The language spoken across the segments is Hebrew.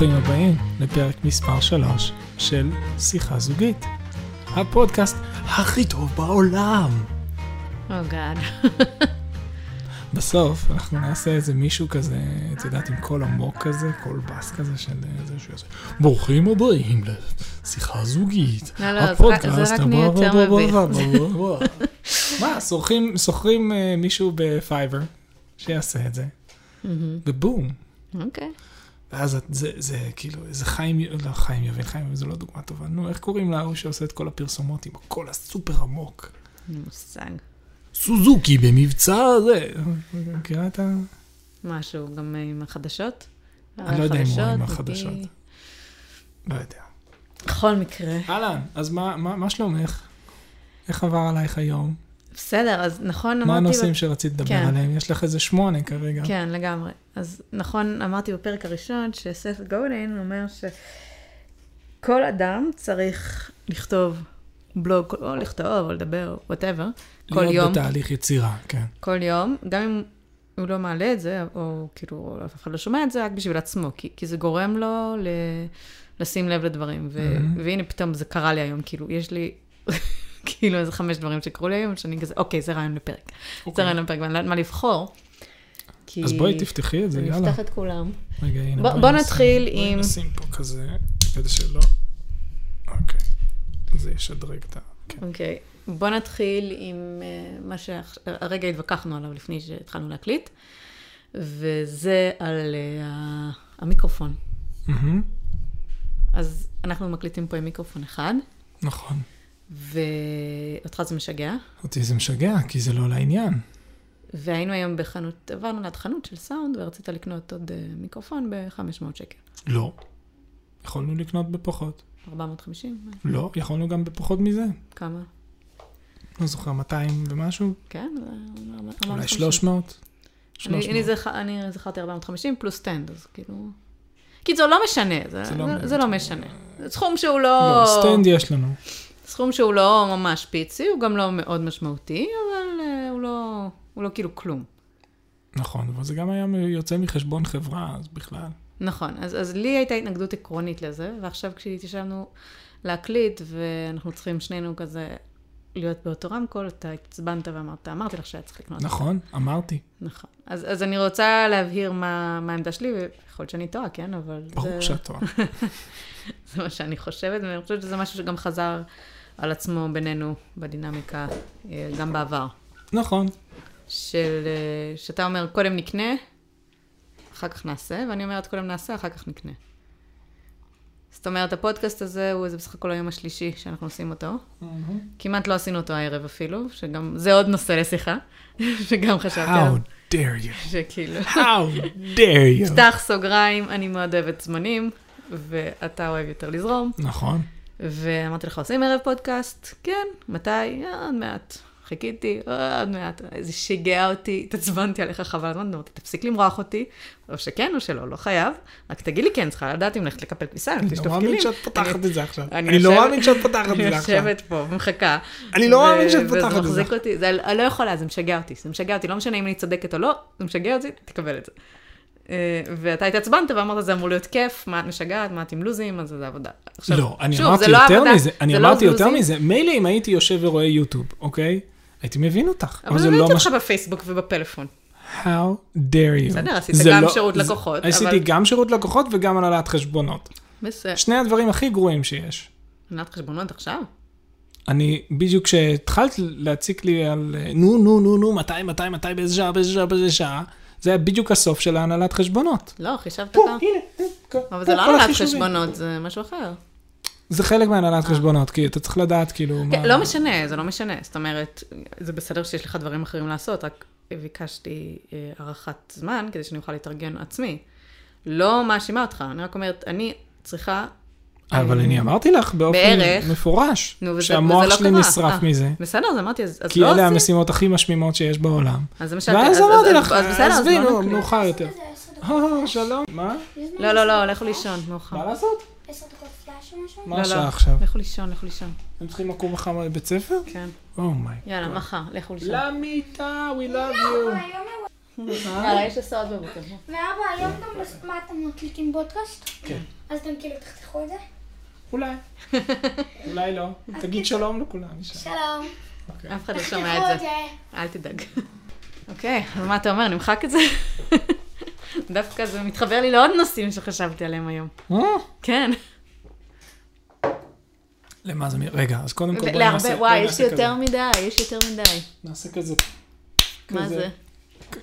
ברוכים הבאים לפרק מספר 3 של שיחה זוגית. הפודקאסט הכי טוב בעולם. Oh God. בסוף אנחנו נעשה איזה מישהו כזה, את יודעת, עם קול עמוק כזה, קול בס כזה של איזה שיעשה. ברוכים הבאים לשיחה זוגית. לא, לא, זה רק- נהיה יותר מביך. מה, שוכרים- מישהו ב Fiverr שיעשה את זה, ובום. אוקיי. ואז את- זה, זה כאילו, איזה חיים, לא חיים יבין, חיים יבין זה לא דוגמה טובה. נו, איך קוראים להוא שעושה את כל הפרסומות עם הקול הסופר עמוק? אין מושג. סוזוקי במבצע זה. מכירה את ה... משהו גם אה, עם החדשות? אני לא יודע אם הוא עם החדשות, לא יודע. בכל מקרה. אהלן, אז מה, מה, מה שלומך? איך עבר עלייך היום? בסדר, אז נכון אמרתי... מה ב- הנושאים שרצית לדבר כן. עליהם? יש לך איזה שמונה כרגע. כן, לגמרי. אז נכון, אמרתי בפרק הראשון ש Seth Godin אומר שכל אדם צריך לכתוב בלוג, או לכתוב, או לדבר, whatever, כל להיות יום, בתהליך יצירה, כן. כל יום, גם אם הוא לא מעלה את זה, או כאילו אף אחד לא שומע את זה, רק בשביל עצמו, כי, כי זה גורם לו ל, לשים לב לדברים. ו, Mhm. והנה פתאום זה קרה לי היום, כאילו, יש לי כאילו איזה חמש דברים שקרו לי היום, שאני כזה, אוקיי, זה רעיון לפרק. זה אוקיי. רעיון לפרק, ואני לא יודעת מה לבחור. כי... אז בואי תפתחי את זה, אני יאללה. אפתח את כולם. רגע, הנה. בוא- בואי בוא נתחיל בואי עם- נשים פה כזה, כדי שלא... אוקיי. זה ישדרג את ה... כן. אוקיי. בוא נתחיל עם אה, מה שהרגע התווכחנו עליו לפני שהתחלנו להקליט, וזה על אה, המיקרופון. מהמם, אז אנחנו מקליטים פה עם מיקרופון אחד, נכון. ואותך זה משגע. אותי זה משגע, כי זה לא לעניין. והיינו היום בחנות, עברנו ליד חנות של סאונד, ורצית לקנות עוד אה, מיקרופון ב-500 שקל. לא. יכולנו לקנות בפחות. 450? לא, יכולנו גם בפחות מזה. כמה? לא זוכר, 200 ומשהו? כן? זה- אולי 450. 300? אני, 300. אני, זכ... אני זכרתי 450 פלוס stand, אז כאילו... קיצור, לא משנה, זה, זה זה, לא באמת. זה לא משנה. זה סכום שהוא לא, לא... stand יש לנו. סכום שהוא לא ממש פיצי, הוא גם לא מאוד משמעותי, אבל אה, הוא, לא, הוא לא כאילו כלום. נכון, אבל זה גם היה יוצא מחשבון חברה, אז בכלל. נכון, אז, אז לי הייתה התנגדות עקרונית לזה, ועכשיו כשהתיישבנו להקליט, ואנחנו צריכים שנינו כזה להיות באותו רמקול, אתה עצבנת ואמרת, אמרתי לך שהיה צריך לקנות. נכון, אמרתי. נכון. אז, אז אני רוצה להבהיר מה, מה העמדה שלי, ויכול להיות שאני טועה, כן? אבל ברור זה, שאת טועה. זה מה שאני חושבת, ואני חושבת שזה משהו שגם חזר על עצמו בינינו בדינמיקה, אה, גם בעבר. נכון. של, אה, שאתה אומר, קודם נקנה, אחר כך נעשה, ואני אומרת, קודם נעשה, אחר כך נקנה. זאת אומרת, הפודקאסט הזה הוא זה בסך הכל היום השלישי שאנחנו עושים אותו. כמעט לא עשינו אותו הערב אפילו, שגם, זה עוד נושא לשיחה, שגם חשבתי עליו, How dare you. שכאילו, How dare you. פתח סוגריים, אני מאוד אוהבת זמנים, ואתה אוהב יותר לזרום. נכון. ואמרתי לך, עושים ערב פודקאסט? כן. מתי? "אה, עוד מעט. חיכיתי, "אה, עוד מעט. זה שיגע אותי, התעצבנתי עליך חבל הזמן, אמרתי, תפסיק למרוח אותי, או שכן או שלא, לא חייב. רק תגיד לי כן, צריכה לדעת אם ללכת לקפל כביסה, אם אני תשטוף לא כלים. מאמין שאת פותחת אני- את זה עכשיו. אני אני לא מאמין שאת פותחת את אני זה עכשיו. יושבת פה ומחכה. אני לא מאמין שאת פותחת את וזה זה. מחזיק אותי, זה אני לא יכולה, זה משגע אותי, זה משגע אותי, לא משנה אם אני צודקת או לא, זה משגע אותי, תקבל את זה. אה, ואתה התעצבנת ואמרת, זה אמור להיות כיף, מה את משגעת, מה את עם לוזים, אז זה עבודה. עכשיו, לא, אני שוב, אמרתי זה לא יותר עבודה, מזה, אני זה לא אמרתי יותר לוזים, מזה, מילא אם הייתי יושב ורואה יוטיוב, אוקיי? הייתי מבין אותך, אבל זה אני לא ראיתי מה ש... אותך בפייסבוק ובפלאפון. How dare you. בסדר, עשית זה גם לא- שירות זה- לקוחות, עשיתי אבל- גם שירות לקוחות וגם הנהלת חשבונות. בסדר. שני הדברים הכי גרועים שיש. ענת חשבונות עכשיו? אני, בדיוק כשהתחלת להציק לי על נו, נו, נו, נו, מתי, מתי, מתי, באיזה שעה, באיזה שעה, באיזה שעה, זה היה בדיוק הסוף של ההנהלת חשבונות. לא, חישבת פה? הנה, אבל זה לא הנהלת. חשבונות, זה משהו אחר. זה חלק מהנהלת חשבונות, כי אתה צריך לדעת כאילו מה... כן, לא משנה, זה לא משנה. זאת אומרת, זה בסדר שיש לך דברים אחרים לעשות, רק ביקשתי אה, הארכת זמן כדי שאני אוכל להתארגן עצמי. לא מאשימה אותך, אני רק אומרת, אני צריכה... אבל אה, אני אמרתי לך באופן. מפורש, שהמוח לא שלי. נשרף אה. מזה, בסדר, אז אמרתי, אז, אז כי לא אלה עושים. המשימות הכי משמימות שיש בעולם. אז למשל, ואז אז- אמרתי לך, עזבי, לא. מאוחר יותר. אה, שלום. מה? לא, לא, לא, לכו לישון, מאוחר. מה לעשות? עשר דקות פלאש או משהו? מה לא, השעה לא, עכשיו? לכו לישון, לכו לישון. הם צריכים לקום מחר לבית ספר? כן. אומיי. יאללה, מחר, לכו לישון. למיטה, we love you. יאללה, יש הסעות בבוקר. ואבא, היום גם, מה אתם מקליטים פודקאסט? כן. אז אתם כאילו תחתכו את זה? אולי. אולי לא. תגיד שלום לכולם. שלום. אוקיי. אף אחד לא שומע את זה. אל תדאג. אוקיי, אז מה אתה אומר, נמחק את זה? דווקא זה מתחבר לי לעוד נושאים שחשבתי עליהם היום. אה, כן. למה זה מ... רגע, אז קודם כל בואי להרבה, נעשה... וואי, בואי יש לי יותר כזה. מדי, יש יותר מדי. נעשה כזה... מה כזה, זה?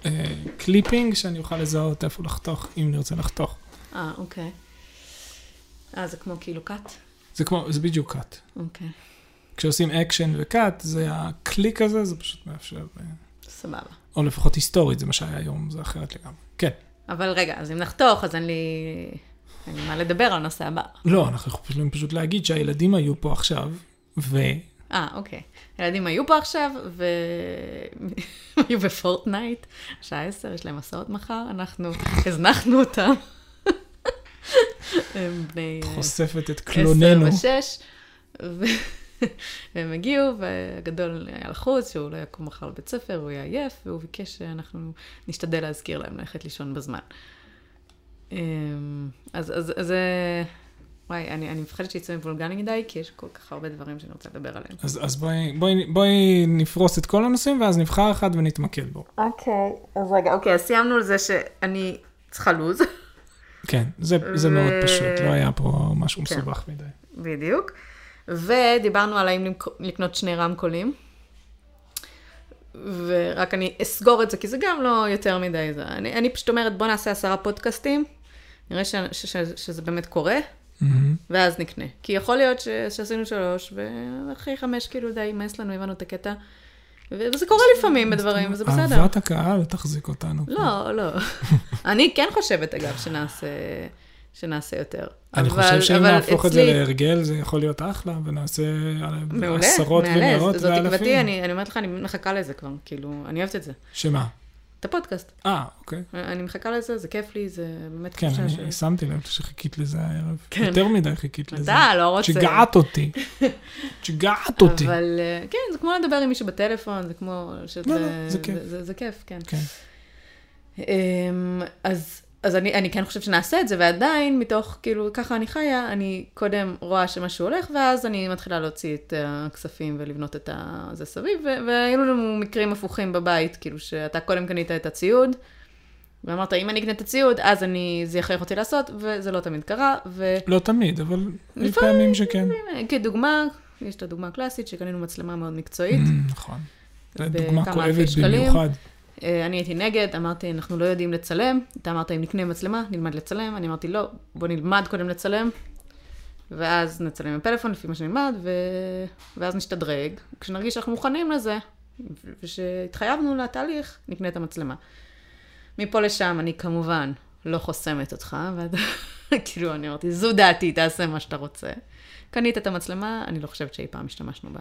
אה, clipping שאני אוכל לזהות איפה לחתוך, אם נרצה לחתוך. אה, אוקיי. אה, זה כמו כאילו cut? זה כמו, זה בדיוק cut. אוקיי, כשעושים אקשן ו cut, זה הקליק הזה, זה פשוט מאפשר... אה, סבבה. או לפחות היסטורית, זה מה שהיה היום, זה אחרת לגמרי. כן. אבל רגע, אז אם נחתוך, אז אין לי... אין לי מה לדבר על הנושא הבא. לא, אנחנו יכולים פשוט להגיד שהילדים היו פה עכשיו, ו... אה, אוקיי. הילדים היו פה עכשיו, והם היו בפורטנייט, שעה עשר, יש להם מסעות מחר, אנחנו הזנחנו אותם. הם בני אה, חושפת את עשר קלוננו. ושש, ו- והם הגיעו, והגדול היה לחוץ, שהוא לא יקום מחר לבית ספר, הוא יהיה עייף, והוא ביקש שאנחנו נשתדל להזכיר להם ללכת לישון בזמן. אמ, אז אז- אז זה... וואי, אני אני מפחדת שיצא מבולגני מדי, כי יש כל כך הרבה דברים שאני רוצה לדבר עליהם. אז, אז בואי, בואי, בואי נפרוס את כל הנושאים, ואז נבחר אחד ונתמקד בו. אוקיי, אז רגע, אוקיי, אז סיימנו על זה שאני צריכה לוז. כן, זה, זה מאוד פשוט, לא היה פה משהו כן. מסובך מדי. בדיוק. ודיברנו על האם לקנות שני רמקולים. ורק אני אסגור את זה, כי זה גם לא יותר מדי זה. אני, אני פשוט אומרת, בוא נעשה עשרה פודקאסטים, נראה ש, ש, ש, שזה באמת קורה, מהמם. ואז נקנה. כי יכול להיות ש, שעשינו שלוש, ואחרי חמש כאילו די יימס לנו, הבנו את הקטע. וזה קורה לפעמים בדברים, וזה בסדר. אהבת הקהל תחזיק אותנו. לא, לא. אני כן חושבת, אגב, שנעשה, שנעשה יותר. אני אבל- חושב שאם נהפוך את זה להרגל, זה יכול להיות אחלה, ונעשה מעולה, עשרות ומאות מעולה. זו תקוותי, ואלפים. אני, אני אומרת לך, אני מחכה לזה כבר, כאילו, אני אוהבת את זה. שמה? את הפודקאסט. אה, אוקיי. אני מחכה לזה, זה כיף לי, זה באמת כן, תחושה אני שמתי לב שחיכית לזה הערב. כן. יותר מדי חיכית לזה. אתה לא רוצה. שיגעת אותי. שיגעת אותי. אבל אה, כן, זה כמו לדבר עם מישהו בטלפון, זה כמו... שזה, לא, לא, זה כיף. זה, זה, זה כיף, כן. כן. אמ, אז, אז אני, אני כן חושבת שנעשה את זה, ועדיין, מתוך, כאילו, ככה אני חיה, אני קודם רואה שמשהו הולך, ואז אני מתחילה להוציא את הכספים ולבנות את ה- זה סביב, ו- והיו לנו מקרים הפוכים בבית, כאילו, שאתה קודם קנית את הציוד, ואמרת, אם אני אקנה את הציוד, אז אני, זה יכריח אותי לעשות, וזה לא תמיד קרה, ו... לא תמיד, אבל לפעמים- פעמים שכן. כדוגמה, יש את הדוגמה הקלאסית, שקנינו מצלמה מאוד מקצועית. Mm, נכון. זו דוגמה כואבת. במיוחד. אה, אני הייתי נגד, אמרתי, אנחנו לא יודעים לצלם. אתה אמרת, אם נקנה מצלמה, נלמד לצלם. אני אמרתי, לא, בוא נלמד קודם לצלם, ואז נצלם עם פלאפון לפי מה שנלמד, ו... ואז נשתדרג. כשנרגיש שאנחנו מוכנים לזה, ושהתחייבנו לתהליך, נקנה את המצלמה. מפה לשם, אני כמובן לא חוסמת אותך, ואתה, כאילו, אני אמרתי, זו דעתי, תעשה מה שאתה רוצה. קנית את המצלמה, אני לא חושבת שאי פעם השתמשנו בה.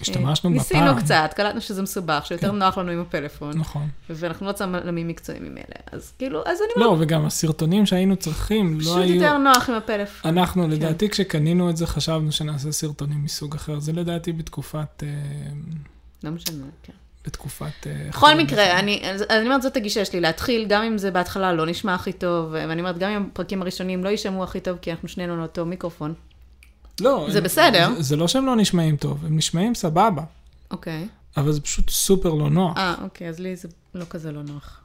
השתמשנו בפעם. ניסינו קצת, קלטנו שזה מסובך, שיותר נוח לנו עם הפלאפון. נכון. ואנחנו לא צלמים מקצועיים ממילא, אז כאילו, אז אני לא, וגם הסרטונים שהיינו צריכים, לא פשוט היו... יותר נוח עם הפלאפון. אנחנו, לדעתי, כשקנינו את זה, חשבנו שנעשה סרטונים מסוג אחר. זה לדעתי בתקופת... אה, לא משנה, כן. בתקופת... אה, בכל מקרה? אני אני אומרת, זאת הגישה שלי, להתחיל, גם אם זה בהתחלה לא נשמע הכי טוב, ואני אומרת, גם אם הפרקים הראשונים לא יישמעו הכי טוב, כי אנחנו שנינו על אותו מיקרופון. לא, זה הם- בסדר. זה, זה לא שהם לא נשמעים טוב, הם נשמעים סבבה, אוקיי. אבל זה פשוט סופר לא נוח. אה, אוקיי, אז לי זה לא כזה לא נוח.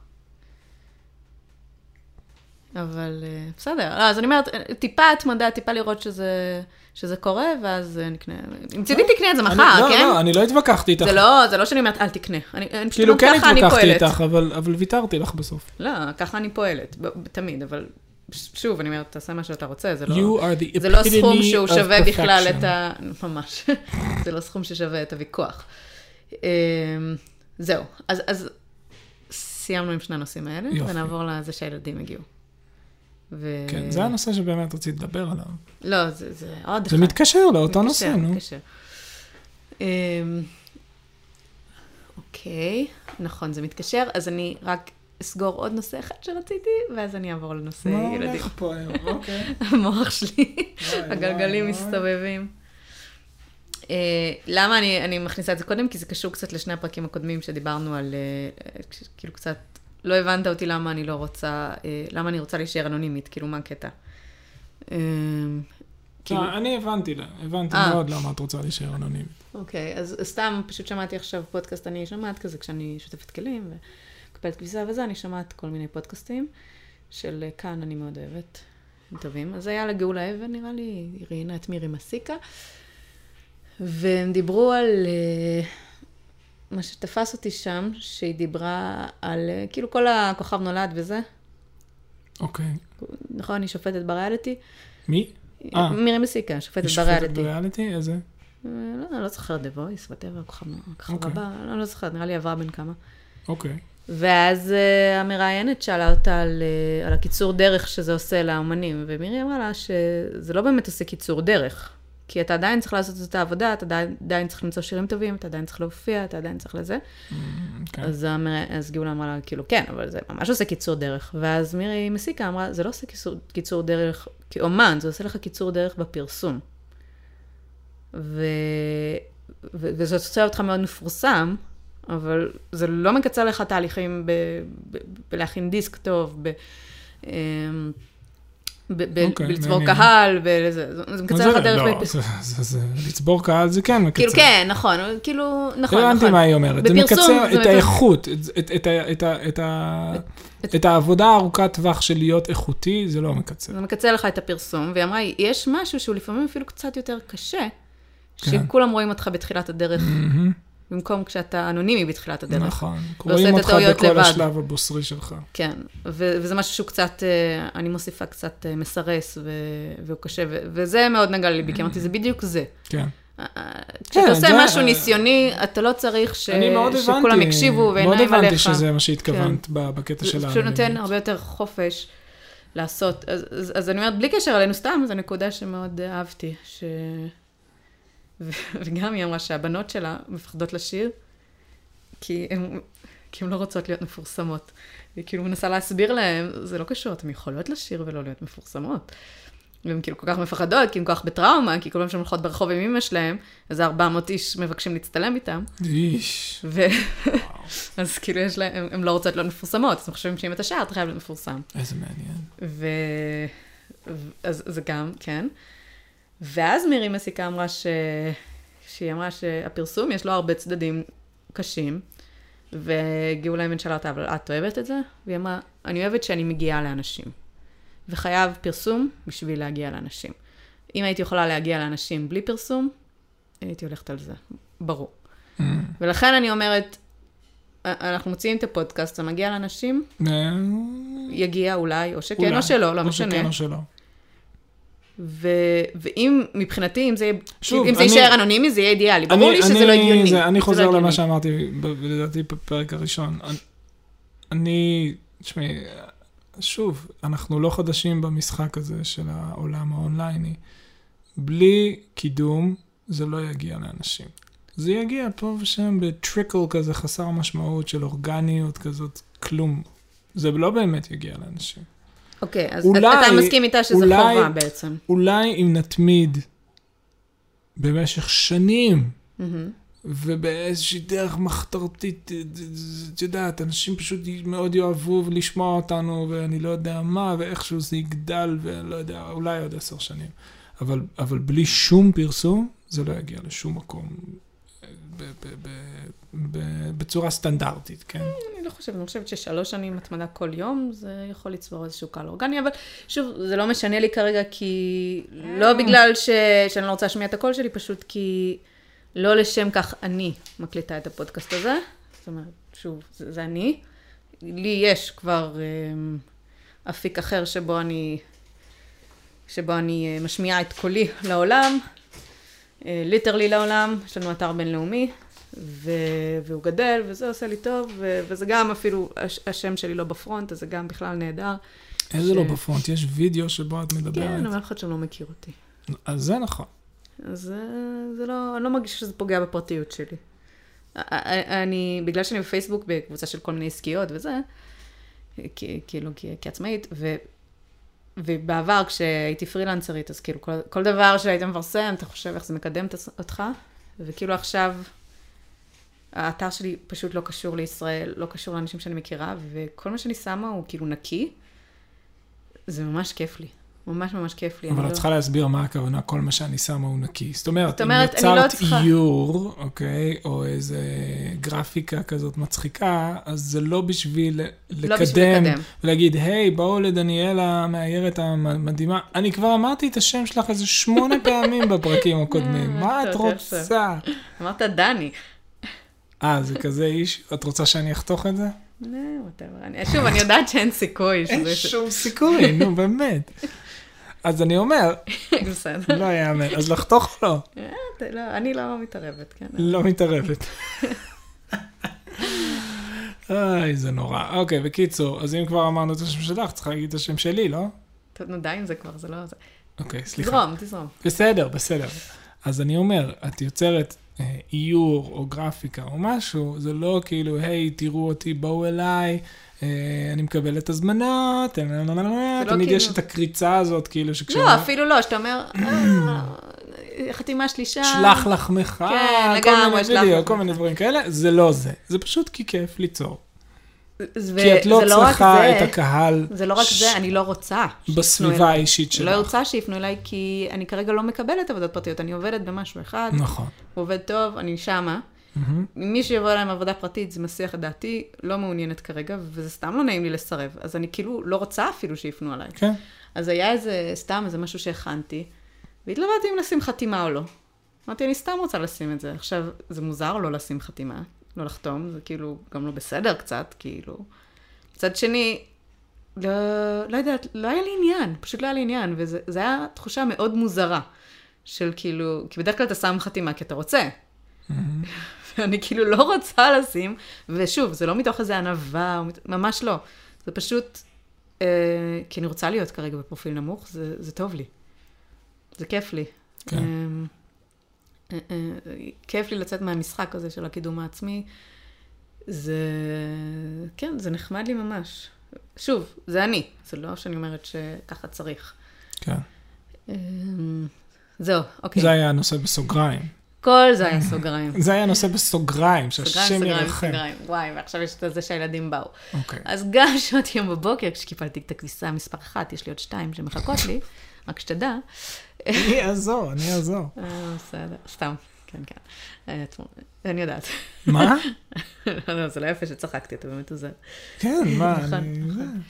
אבל אה, בסדר, לא, אז אני אומרת, אה, טיפה התמדה, טיפה לראות שזה, שזה קורה, ואז אה, נקנה. אם צידי תקנה את זה מחר, לא, כן? לא, אני לא התווכחתי איתך. זה לא, זה לא שאני אומרת, אל תקנה. אני, אני פשוט כאילו, אומרת, כן התווכחתי. איתך, אבל, אבל ויתרתי לך בסוף. לא, ככה אני פועלת, תמיד, אבל שוב, אני אומרת, תעשה מה שאתה רוצה, זה לא... זה לא סכום שהוא שווה בכלל perfection. את ה... ממש. זה לא סכום ששווה את הוויכוח. אמ, זהו, אז, אז סיימנו עם שני הנושאים האלה, יופי. ונעבור לזה שהילדים הגיעו. ו... כן, זה הנושא שבאמת רציתי לדבר עליו. לא, זה, זה עוד זה אחד. מתקשר לאותו מתקשר, נושא, נו. מתקשר. אמ, אוקיי, נכון, זה מתקשר, אז אני רק אסגור עוד נושא אחד שרציתי, ואז אני אעבור לנושא מה ילדים. הולך פה היום? אוקיי. המוח שלי, הגלגלים. מסתובבים. אה, למה אני, אני מכניסה את זה קודם? כי זה קשור קצת לשני הפרקים הקודמים שדיברנו על, אה, כאילו קצת לא הבנת אותי למה אני לא רוצה, אה, למה אני רוצה להישאר אנונימית, כאילו, מה הקטע? אה, כאילו, אני הבנתי, הבנתי אה. מאוד למה את רוצה להישאר אנונימית. אוקיי, אז סתם פשוט שמעתי עכשיו פודקאסט, אני שומעת כזה כשאני שוטפת כלים ומקפלת כביסה וזה, אני שומעת כל מיני פודקאסטים של אה, כאן, אני מאוד אוהבת, הם טובים. אז היה לגאולה אבן, נראה לי, היא ראיינה את מירי מסיקה, והם דיברו על אה, מה שתפס אותי שם, שהיא דיברה על, אה, כאילו כל הכוכב נולד וזה, אוקיי. נכון? היא שופטת בריאליטי. מי? אה. מירי מסיקה, שופטת היא שופטת בריאליטי. בריאליטי? איזה? לא, אני לא זוכרת The Voice, whatever, הכוכב הכוכב אוקיי. הבא, אני לא זוכרת, נראה לי עברה בין כמה. אוקיי. ואז uh, המראיינת שאלה אותה על, uh, על הקיצור דרך שזה עושה לאומנים, ומירי אמרה לה שזה לא באמת עושה קיצור דרך, כי אתה עדיין צריך לעשות את העבודה, אתה עדיין, עדיין צריך למצוא שירים טובים, אתה עדיין צריך להופיע, אתה עדיין צריך לזה. כן. אז, המרא... אז גאולה אמרה לה, כאילו, כן, אבל זה ממש עושה קיצור דרך. ואז מירי מסיקה אמרה, זה לא עושה קיצור, קיצור דרך כאומן, זה עושה לך קיצור דרך בפרסום. ו... ו... וזה עושה אותך מאוד מפורסם, אבל זה לא מקצר לך תהליכים. בלהכין דיסק טוב, ב... אמ. אוקיי, בלצבור. קהל, זה מקצר לך? דרך... לא, לצבור קהל זה כן מקצר. כאילו, כן, נכון, כאילו, נכון, הבנתי נכון. מה היא אומרת. זה מקצר את האיכות, את- העבודה הארוכת טווח של להיות איכותי, זה לא מקצר. זה מקצר לך את הפרסום, והיא אמרה, יש משהו שהוא לפעמים אפילו קצת יותר קשה, כן. שכולם רואים אותך בתחילת הדרך, במקום כשאתה אנונימי בתחילת הדרך. נכון. את אותך בכל לבד. השלב הבוסרי שלך. כן, ו- וזה משהו שהוא קצת, אה, אני מוסיפה קצת אה, מסרס, ו- והוא קשה, ו- וזה מאוד נגע לליבי, כי אמרתי, זה בדיוק זה. כן. אה, כשאתה עושה זה- משהו ניסיוני, אתה לא צריך ש- אני מאוד שכולם יקשיבו מאוד ועיניים עליך. הבנתי שזה מה שהתכוונת ב- בקטע של זה פשוט נותן. הרבה יותר חופש לעשות. אז, אז, אז אני אומרת, בלי קשר אלינו סתם, זו נקודה שמאוד אהבתי. וגם היא אמרה שהבנות שלה מפחדות לשיר, כי הן כי הן לא רוצות להיות מפורסמות. היא כאילו מנסה להסביר להם, זה לא קשור, אתן יכולות לשיר ולא להיות מפורסמות. והן כאילו כל כך מפחדות, כי הן כל כך בטראומה, כי כל פעם שהן הולכות ברחוב עם אמא שלהם, אז 400 איש מבקשים להצטלם איתם. איש. ו... אז כאילו יש להם, הן לא רוצות להיות מפורסמות, אז הם חושבים שאם אתה שר, אתה חייב להיות מפורסם. איזה מעניין. ו- אז זה גם, כן. ואז מירי מסיקה אמרה ש... שהיא אמרה שהפרסום יש לו הרבה צדדים קשים, וגאולה אבן שאלה אותה, אבל את אוהבת את זה? והיא אמרה, אני אוהבת שאני מגיעה לאנשים. וחייב פרסום בשביל להגיע לאנשים. אם הייתי יכולה להגיע לאנשים בלי פרסום, הייתי הולכת על זה, ברור. Mm. ולכן אני אומרת, אנחנו מוציאים את הפודקאסט, זה מגיע לאנשים, אה, יגיע אולי, או שכן אולי. או שלא, לא או משנה. שכן או שלא. ו... ואם, מבחינתי, אם זה, שוב, אם זה אני- יישאר אנונימי, זה יהיה אידיאלי. ברור לי שזה אני- לא הגיוני. זה- אני זה חוזר לא למה הגיוני. שאמרתי, לדעתי, בפרק הראשון. אני, תשמעי, שוב, אנחנו לא חדשים במשחק הזה של העולם האונלייני. בלי קידום, זה לא יגיע לאנשים. זה יגיע פה ושם בטריקל כזה חסר משמעות של אורגניות כזאת, כלום. זה לא באמת יגיע לאנשים. אוקיי, אז אולי- אתה מסכים איתה שזה אולי- חובה בעצם. אולי אם נתמיד במשך שנים מהמם. ובאיזושהי דרך מחתרתית, את יודעת, אנשים פשוט מאוד יאהבו לשמוע אותנו, ואני לא יודע מה, ואיכשהו זה יגדל, ולא יודע, אולי עוד עשר שנים. אבל, אבל בלי שום פרסום, זה לא יגיע לשום מקום ב, ב, ב, בצורה סטנדרטית, כן? אני לא חושבת, אני חושבת ששלוש שנים התמדה כל יום, זה יכול לצבור איזשהו קהל אורגני, אבל שוב, זה לא משנה לי כרגע, כי לא בגלל ש... שאני לא רוצה להשמיע את הקול שלי, פשוט כי לא לשם כך אני מקליטה את הפודקאסט הזה. זאת אומרת, שוב, זה, זה אני. לי יש כבר אמ, אפיק אחר שבו אני, שבו אני אה, משמיעה את קולי לעולם, literally לעולם, יש לנו אתר בינלאומי, ו... והוא גדל, וזה עושה לי טוב, ו... וזה גם אפילו, הש... השם שלי לא ב front, אז זה גם בכלל נהדר. איזה ש- לא ב front? יש וידאו שבו את מדברת. כן, אבל אף אחד שם לא מכיר אותי. אז זה נכון. אז זה לא, אני לא מרגישה שזה פוגע בפרטיות שלי. אני, בגלל שאני בפייסבוק בקבוצה של כל מיני עסקיות וזה, כאילו כעצמאית, ו... ובעבר כשהייתי פרילנסרית, אז כאילו כל, כל דבר שהיית מפרסם, אתה חושב איך זה מקדם אותך, וכאילו עכשיו, האתר שלי פשוט לא קשור לישראל, לא קשור לאנשים שאני מכירה, וכל מה שאני שמה הוא כאילו נקי. זה ממש כיף לי. ממש ממש כיף לי. אבל את לא- צריכה להסביר מה הכוונה, כל מה שאני שמה הוא נקי. זאת אומרת, זאת אומרת, אם לא יצרת צריכה- איור, אוקיי, או איזה גרפיקה כזאת מצחיקה, אז זה לא בשביל לא בשביל לקדם, לקדם. ולהגיד, היי, בואו לדניאלה המאיירת המדהימה. אני כבר אמרתי את השם שלך איזה שמונה פעמים בפרקים הקודמים. מה את. רוצה? אמרת דני. אה, זה כזה איש? את רוצה שאני אחתוך את זה? נו, whatever. שוב, אני יודעת שאין סיכוי אין. שום סיכוי, נו, באמת. אז אני אומר, בסדר. לא יאמן. אז לחתוך לא? אה, לא, אני לא מתערבת, כן. לא מתערבת. איי, זה נורא. אוקיי, בקיצור, אז אם כבר אמרנו את השם שלך, צריך להגיד את השם שלי, לא? טוב, נו, די עם זה כבר, זה לא... אוקיי, סליחה. תזרום, תזרום. בסדר, בסדר. אז אני אומר, את יוצרת איור או גרפיקה או משהו, זה לא כאילו, היי, תראו אותי, בואו אליי, אה, אני מקבל את הזמנות, אה, לא תמיד יש כאילו- את הקריצה הזאת, כאילו, שכש... לא, אפילו לא, שאתה אומר, "אה, חתימה שלי שם. שלח לחמך, כן, לגמרי, שלח לחמך. כל מיני דברים כאלה, זה לא זה. זה פשוט כי כיף ליצור. ו- כי את לא רק צריכה זה, את הקהל זה לא רק ש- זה, אני לא רוצה. בסביבה אליי. האישית לא שלך. רוצה שיפנו אליי, כי אני כרגע לא מקבלת עבודות פרטיות, אני עובדת במשהו אחד, נכון. הוא עובד טוב, אני שמה. מהמם. מי שיבוא אליי עם עבודה פרטית, זה מסיח את דעתי, לא מעוניינת כרגע, וזה סתם לא נעים לי לסרב. אז אני כאילו לא רוצה אפילו שיפנו עליי. כן. אז היה איזה, סתם איזה משהו שהכנתי, והתלבטתי אם לשים חתימה או לא. אמרתי, אני סתם רוצה לשים את זה. עכשיו, זה מוזר לא לשים חתימה, לא לחתום, זה כאילו גם לא בסדר קצת, כאילו. מצד שני, לא, לא יודעת, לא היה לי עניין, פשוט לא היה לי עניין, וזו הייתה תחושה מאוד מוזרה, של כאילו, כי בדרך כלל אתה שם חתימה כי אתה רוצה. ואני כאילו לא רוצה לשים, ושוב, זה לא מתוך איזה ענווה, ממש לא. זה פשוט, אה, כי אני רוצה להיות כרגע בפרופיל נמוך, זה, זה טוב לי. זה כיף לי. כן. אה, כיף לי לצאת מהמשחק הזה של הקידום העצמי. זה, כן, זה נחמד לי ממש. שוב, זה אני, זה לא שאני אומרת שככה צריך. כן. אה, זהו, אוקיי. זה היה הנושא בסוגריים. כל זה היה סוגריים. זה היה הנושא בסוגריים, סוגריים, שהשם סוגריים, ירחם. סוגריים. וואי, ועכשיו יש את זה שהילדים באו. אוקיי. אז גם שמעתי היום בבוקר, כשקיפלתי את הכביסה מספר אחת, יש לי עוד שתיים שמחכות לי, רק שתדע. אני אעזור, אני אעזור. אה, בסדר, סתם, כן, כן. אה, אני יודעת. מה? לא, זה לא יפה שצחקתי, אתה באמת עוזר. כן, מה, נכון, אני... נכון.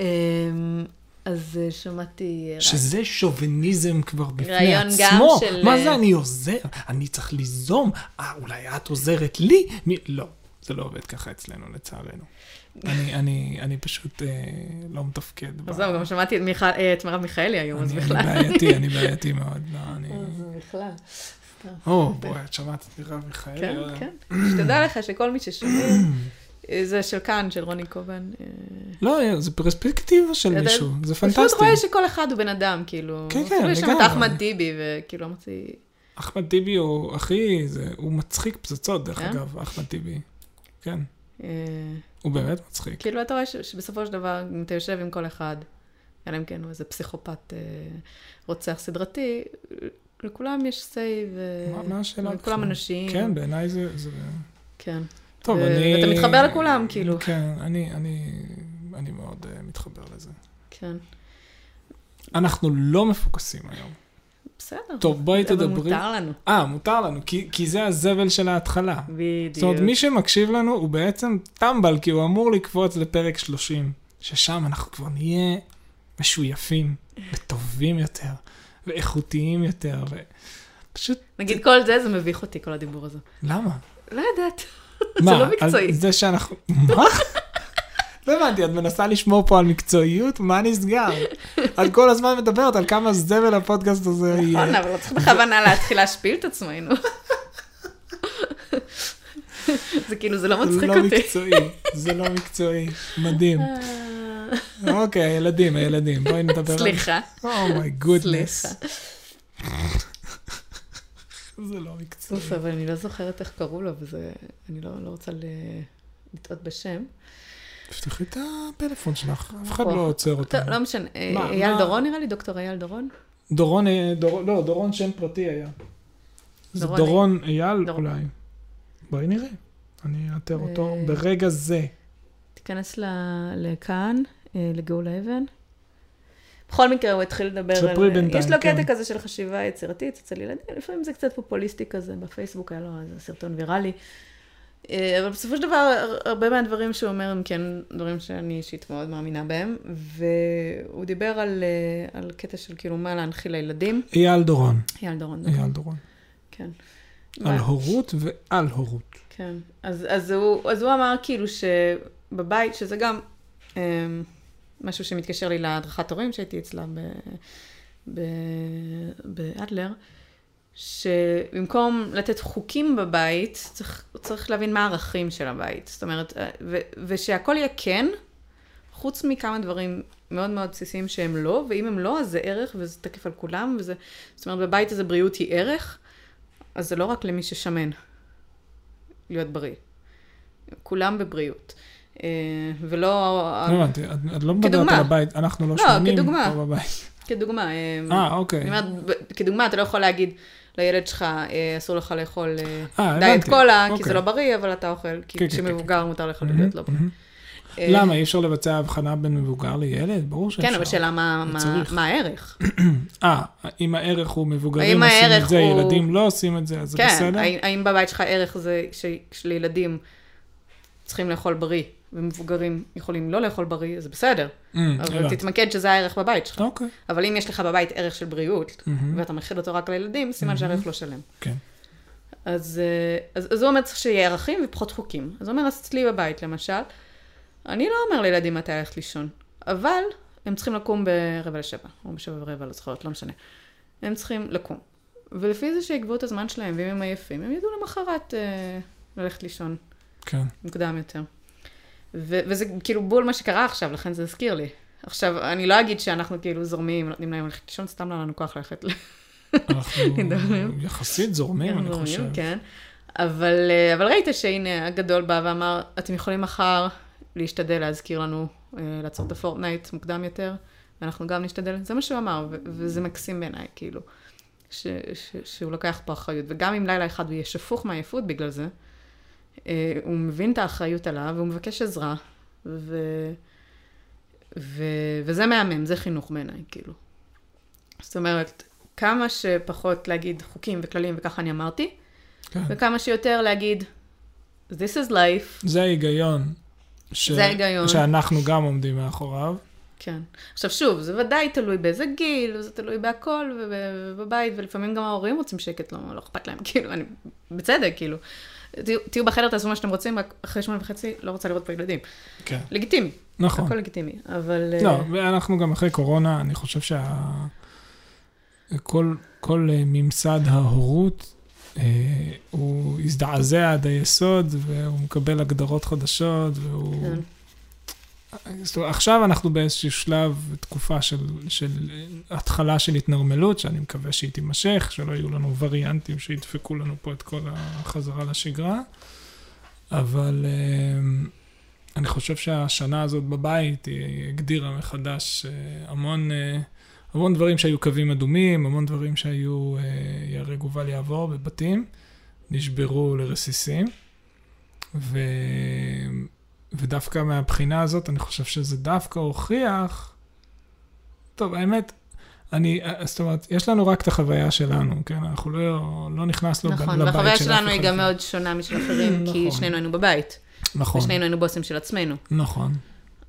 אמ, אז אה, שמעתי... שזה שוביניזם כבר בפני רעיון גם עצמו. של- מה זה אני עוזר? אני צריך ליזום. אה, אולי את עוזרת לי? מי... לא, זה לא עובד ככה אצלנו, לצערנו. אני, אני, אני פשוט אה, לא מתפקד. אז זהו, גם שמעתי את מיכל- אה, את מרב מיכאלי היום, אז אני, אני בכלל. בעייתי, אני בעייתי מאוד. לא, אני... אז בכלל. או, בואי, את שמעת את מירב מיכאלי? כן, אה, כן. שתדע לך שכל מי ששומע, אה, זה של כאן, של רוני קובן. אה, לא, זה פרספקטיבה של מישהו, זה פשוט פנטסטי. רואה שכל אחד הוא בן אדם, כאילו. כן, כן, אפילו יש שם את לגמרי. אחמד טיבי, וכאילו אמרתי, אחמד טיבי הוא הכי, הוא מצחיק פצצות, דרך כן? אגב, אחמד טיבי. כן, אה, הוא באמת מצחיק. כאילו, אתה רואה שבסופו של דבר, אם אתה יושב עם כל אחד, אלא אם כן הוא איזה פסיכופת אה, רוצח סדרתי, לכולם יש say, וכולם בכלל? אנשים. כן, בעיניי זה... זה... כן. טוב, ו- אני... ואתה מתחבר לכולם, כאילו. כן, אני, אני, אני מאוד uh, מתחבר לזה. כן. אנחנו לא מפוקסים היום. בסדר. טוב, בואי אבל תדברי. מותר לנו. אה, מותר לנו, כי, כי זה הזבל של ההתחלה. בדיוק. זאת אומרת, מי שמקשיב לנו הוא בעצם טמבל, כי הוא אמור לקפוץ לפרק 30, ששם אנחנו כבר נהיה משויפים, וטובים יותר, ואיכותיים יותר, ופשוט, נגיד כל זה, זה מביך אותי, כל הדיבור הזה. למה? לא יודעת. מה, זה לא מקצועי. על זה שאנחנו... מה? לא הבנתי, את מנסה לשמור פה על מקצועיות? מה נסגר? את כל הזמן מדברת על כמה זבל הפודקאסט הזה יהיה. נכון, אבל לא צריך בכוונה להתחיל להשפיל את עצמנו. זה כאילו, זה לא מצחיק לא אותי. מקצועי, זה לא מקצועי. מדהים. אוקיי, הילדים, הילדים, בואי נדבר על... סליחה, oh my goodness. סליחה. זה לא מקצועי. אוף, אבל אני לא זוכרת איך קראו לו, וזה... אני לא לא רוצה לטעות בשם. תפתחי את הפלאפון שלך, אף אחד נכון. לא עוצר אותנו. לא משנה. אה, אייל? דורון נראה לי? דוקטור אייל דורון? דורון, אה, לא, דורון שם פרטי היה. זה דורון אייל. אולי. בואי נראה. אני אאתר אותו אה, ברגע זה. תיכנס לכאן, אה, לגאולה אבן. בכל מקרה, הוא התחיל לדבר על... ספרי בינתיים, יש לו כן. קטע כזה של חשיבה יצירתית אצל ילדים, לפעמים זה קצת פופוליסטי כזה, בפייסבוק היה לו איזה סרטון ויראלי. אה, אבל בסופו של דבר, הר- הרבה מהדברים שהוא אומר הם כן דברים שאני אישית מאוד מאמינה בהם, והוא דיבר על, אה, על קטע של כאילו מה להנחיל לילדים. אייל דורון. אייל דורון, אייל דורון. כן. על הורות ועל הורות. כן, אז, אז, הוא, אז הוא אמר כאילו שבבית, שזה גם אה, משהו שמתקשר לי להדרכת הורים שהייתי אצלה ב, ב, באדלר, שבמקום לתת חוקים בבית, צריך, צריך להבין מה הערכים של הבית. זאת אומרת, אה, ו, ושהכל יהיה כן, חוץ מכמה דברים מאוד מאוד בסיסיים שהם לא, ואם הם לא, אז זה ערך וזה תקף על כולם, וזה, זאת אומרת, בבית הזה בריאות היא ערך, אז זה לא רק למי ששמן. להיות בריא. כולם בבריאות. אה, ולא... לא את את לא מדברת. על הבית, אנחנו לא לא, שמנים. פה בבית. כדוגמה. אה, אה, אוקיי. אני אומרת, כדוגמה, אתה לא יכול להגיד לילד שלך, אה, אסור לך לאכול אה, אה, דיאט. קולה, כי אוקיי. זה לא בריא, אבל אתה אוכל, כי כן, כן, כשמבוגר מותר לך להיות לא בריא. למה? אי אפשר לבצע הבחנה בין מבוגר לילד? ברור שאפשר. כן, אבל שאלה מה- מה-. מה הערך. אה, אם הערך הוא מבוגרים עושים את זה, הוא- ילדים לא עושים את זה, אז זה כן, בסדר? האם- האם בבית שלך ערך זה שלילדים צריכים לאכול בריא, ומבוגרים יכולים לא לאכול בריא, אז בסדר. אמ, אבל הבנתי. תתמקד שזה הערך בבית שלך. אוקיי. אבל אם יש לך בבית ערך של בריאות, מהמם. ואתה מכיל אותו רק לילדים, סימן שהערך לא שלם. כן. אז, אה, אז, אז הוא אומר צריך שיהיה ערכים ופחות חוקים. אז הוא אומר, אז אצלי בבית למשל, אני לא אומר לילדים מתי ללכת לישון, אבל הם צריכים לקום ברבע לשבע, או בשבע ורבע, לא זוכרת, לא משנה. הם צריכים לקום. ולפי זה שיקבעו את הזמן שלהם, ואם הם עייפים, הם ידעו למחרת אה, ללכת לישון כן. מוקדם יותר. ו- וזה כאילו בול מה שקרה עכשיו, לכן זה הזכיר לי. עכשיו, אני לא אגיד שאנחנו כאילו זורמים, נותנים להם ללכת לישון, סתם לא לנו כוח ללכת ל... אנחנו. יחסית זורמים, אני זורמים, חושב. כן. אבל, אה, אבל ראית שהנה, הגדול בא ואמר, אתם יכולים מחר להשתדל להזכיר לנו אה, לעצור את הפורטנייט מוקדם יותר, ואנחנו גם נשתדל, זה מה שהוא אמר, ו- וזה מקסים בעיניי, כאילו, ש- ש- שהוא לוקח פה אחריות, וגם אם לילה אחד הוא יהיה שפוך מעייפות בגלל זה, הוא מבין את האחריות עליו, והוא מבקש עזרה, ו... ו... וזה מהמם, זה חינוך בעיניי, כאילו. זאת אומרת, כמה שפחות להגיד חוקים וכללים, וככה אני אמרתי, כן. וכמה שיותר להגיד, this is life, זה ההיגיון. ש- זה ההיגיון. שאנחנו גם עומדים מאחוריו. כן. עכשיו שוב, זה ודאי תלוי באיזה גיל, וזה תלוי בהכל, וב- ובבית, ולפעמים גם ההורים רוצים שקט, לא, לא אכפת להם, כאילו, אני, בצדק, כאילו. תהיו, תהיו בחדר, תעשו מה שאתם רוצים, רק אחרי שמונה וחצי לא רוצה לראות פה ילדים. כן. לגיטימי, נכון. הכל לגיטימי, אבל... לא, אה, ואנחנו גם אחרי קורונה, אני חושב שה... כל, כל אה, ממסד ההורות, אה, הוא הזדעזע עד היסוד, והוא מקבל הגדרות חדשות, והוא... כן. זאת אומרת, עכשיו אנחנו באיזשהו שלב, תקופה של, של התחלה של התנרמלות, שאני מקווה שהיא תימשך, שלא יהיו לנו וריאנטים שידפקו לנו פה את כל החזרה לשגרה, אבל אה, אני חושב שהשנה הזאת בבית, היא הגדירה מחדש אה, המון, אה, המון דברים שהיו קווים אדומים, המון דברים שהיו אה, ייהרג ובל יעבור בבתים, נשברו לרסיסים. ו... ודווקא מהבחינה הזאת, אני חושב שזה דווקא הוכיח... טוב, האמת, אני, זאת אומרת, יש לנו רק את החוויה שלנו, כן? אנחנו לא, לא נכנסנו נכון, לבית של אחד. והחוויה שלנו היא גם מאוד שונה משל אחרים, כי נכון. שנינו היינו בבית, נכון, ושנינו היינו בוסים של עצמנו, נכון.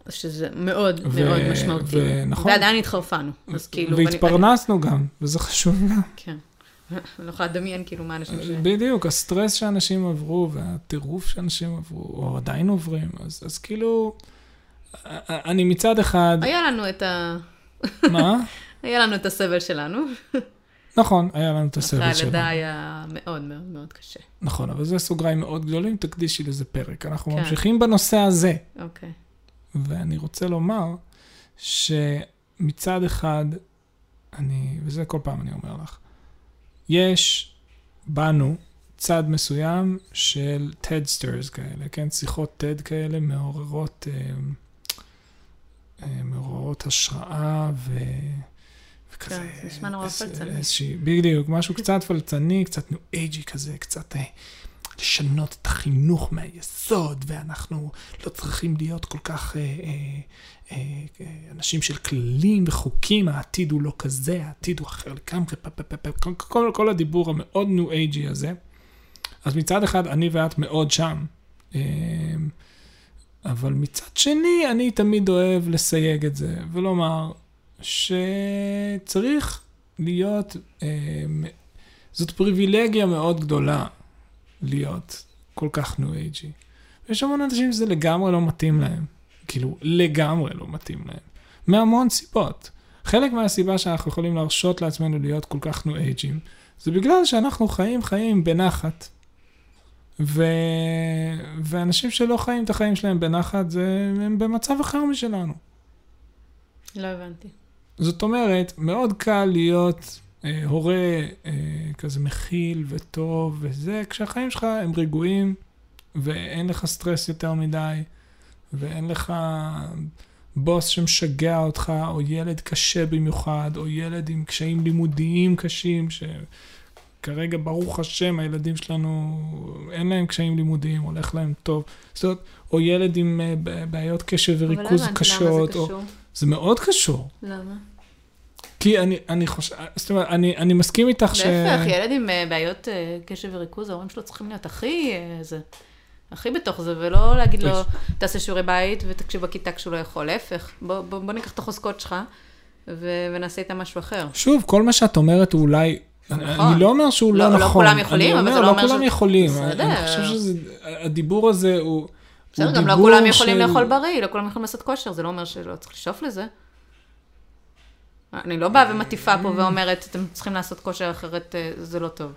שזה מאוד ו- מאוד משמעותי. ונכון. ועדיין התחרפנו, אז כאילו... ואני- והתפרנסנו גם, וזה חשוב גם. כן. אני לא יכולה לדמיין כאילו מה אנשים ש... בדיוק, הסטרס שאנשים עברו, והטירוף שאנשים עברו, או עדיין עוברים, אז, אז כאילו, אני מצד אחד, היה לנו את ה... מה? היה לנו את הסבל שלנו. נכון, היה לנו את אחרי הסבל שלנו. הלידה היה מאוד מאוד מאוד קשה. נכון, אבל זה סוגריים מאוד גדולים, תקדישי לזה פרק. אנחנו כן. ממשיכים בנושא הזה, אוקיי. ואני רוצה לומר שמצד אחד, אני, וזה כל פעם אני אומר לך, יש בנו צד מסוים של TEDsters כאלה, כן? שיחות TED כאלה מעוררות, אה, אה, מעוררות השראה ו... וכזה... כן, זה נשמע נורא פלצני. בדיוק, משהו קצת פלצני, קצת ניו אייג'י כזה, קצת... לשנות את החינוך מהיסוד, ואנחנו לא צריכים להיות כל כך אה, אה, אה, אה, אנשים של כללים וחוקים, העתיד הוא לא כזה, העתיד הוא אחר לגמרי, כל, כל, כל הדיבור המאוד ניו אייג'י הזה. אז מצד אחד, אני ואת מאוד שם. אה, אבל מצד שני, אני תמיד אוהב לסייג את זה, ולומר שצריך להיות, אה, זאת פריבילגיה מאוד גדולה להיות כל כך ניו אייג'י. יש המון אנשים שזה לגמרי לא מתאים להם. כאילו, לגמרי לא מתאים להם. מהמון סיבות. חלק מהסיבה שאנחנו יכולים להרשות לעצמנו להיות כל כך ניו אייג'ים, זה בגלל שאנחנו חיים חיים בנחת. ו... ואנשים שלא חיים את החיים שלהם בנחת, זה... הם במצב אחר משלנו. לא הבנתי. זאת אומרת, מאוד קל להיות הורה אה, כזה מכיל וטוב וזה, כשהחיים שלך הם רגועים ואין לך סטרס יותר מדי, ואין לך בוס שמשגע אותך, או ילד קשה במיוחד, או ילד עם קשיים לימודיים קשים, שכרגע, ברוך השם, הילדים שלנו, אין להם קשיים לימודיים, הולך להם טוב. זאת אומרת, או ילד עם אה, בעיות קשב אבל לא וריכוז הבנתי קשות, למה זה או... קשור. זה מאוד קשור. למה? כי אני, אני חושב, זאת אומרת, אני, אני מסכים איתך ש... להפך, ילד עם אה, בעיות אה, קשב וריכוז, ההורים שלו צריכים להיות הכי אה, זה. הכי בתוך זה, ולא להגיד לו, תעשה שיעורי בית ותקשיב בכיתה כשהוא לא יכול, להפך. בוא, בוא, בוא ניקח את החוזקות שלך ו- ונעשה איתם משהו אחר. שוב, כל מה שאת אומרת הוא אולי... אני- נכון. אני לא אומר שהוא לא- לא לא נכון. כולם יכולים, אני אבל זה לא אומר לא כולם ש- יכולים. בסדר. אני חושב שזה... הדיבור הזה הוא... בסדר, גם לא כולם יכולים של- לאכול בריא, לא כולם יכולים לעשות כושר, זה לא אומר שלא צריך לשאוף לזה. אני לא באה ומטיפה פה ואומרת, אתם צריכים לעשות כושר אחרת אה, זה לא טוב.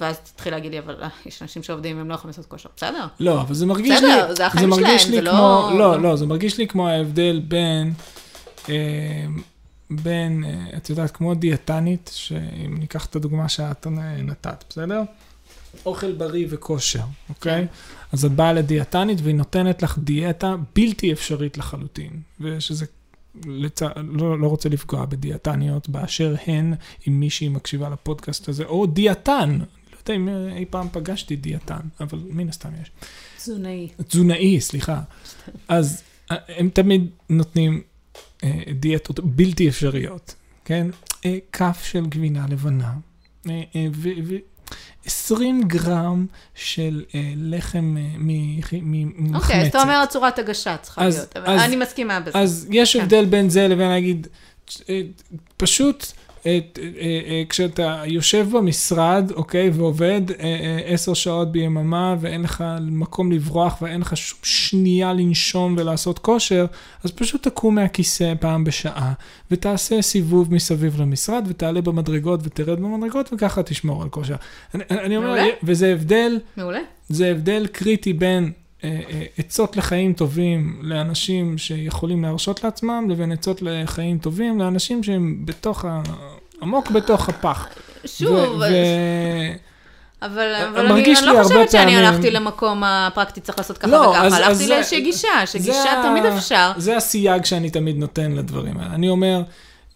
ואז תתחיל להגיד לי, אבל אה, יש אנשים שעובדים, הם לא יכולים לעשות כושר. בסדר. לא, אבל זה מרגיש בסדר, לי... זה החיים מרגיש שלהם, לי זה לא- כמו... לא, לא- לא, זה מרגיש לי כמו ההבדל בין... אה, בין, את יודעת, כמו דיאטנית, שאם ניקח את הדוגמה שאת נתת, בסדר? אוכל בריא וכושר, אוקיי? אז את באה לדיאטנית והיא נותנת לך דיאטה בלתי אפשרית לחלוטין, ושזה, לצ... לא, לא רוצה לפגוע בדיאטניות באשר הן, אם מישהי מקשיבה לפודקאסט הזה, או דיאטן, לא יודע אם אה, אי פעם פגשתי דיאטן, אבל מן הסתם יש. תזונאי. תזונאי, סליחה. אז אה, הם תמיד נותנים אה, דיאטות בלתי אפשריות, כן? אה, כף של גבינה לבנה, אה, אה, 20 גרם של אה, לחם אה, ממחמצת. אוקיי, אז אתה אומר צורת הגשה צריכה אז- להיות, אבל אז- אני מסכימה בזה. אז יש כן. הבדל בין זה לבין להגיד, אה, פשוט אה, אה, אה, כשאתה יושב במשרד, אוקיי, ועובד עשר שעות ביממה ואין לך מקום לברוח ואין לך שום שנייה לנשום ולעשות כושר, אז פשוט תקום מהכיסא פעם בשעה ותעשה סיבוב מסביב למשרד ותעלה במדרגות ותרד במדרגות וככה תשמור על כושר. אני, אני אומר, מעולה. וזה הבדל מעולה. זה הבדל קריטי בין עצות לחיים טובים לאנשים שיכולים להרשות לעצמם, לבין עצות לחיים טובים לאנשים שהם בתוך ה... עמוק בתוך הפח. שוב, ו- ו- אבל, אה, אבל אני, אני לא חושבת שאני פעמים- הלכתי למקום הפרקטי, צריך לעשות ככה לא, וככה. אז- הלכתי זה- לאיזושהי גישה, זה שגישה ה- תמיד אפשר. זה הסייג שאני תמיד נותן לדברים האלה. אני אומר,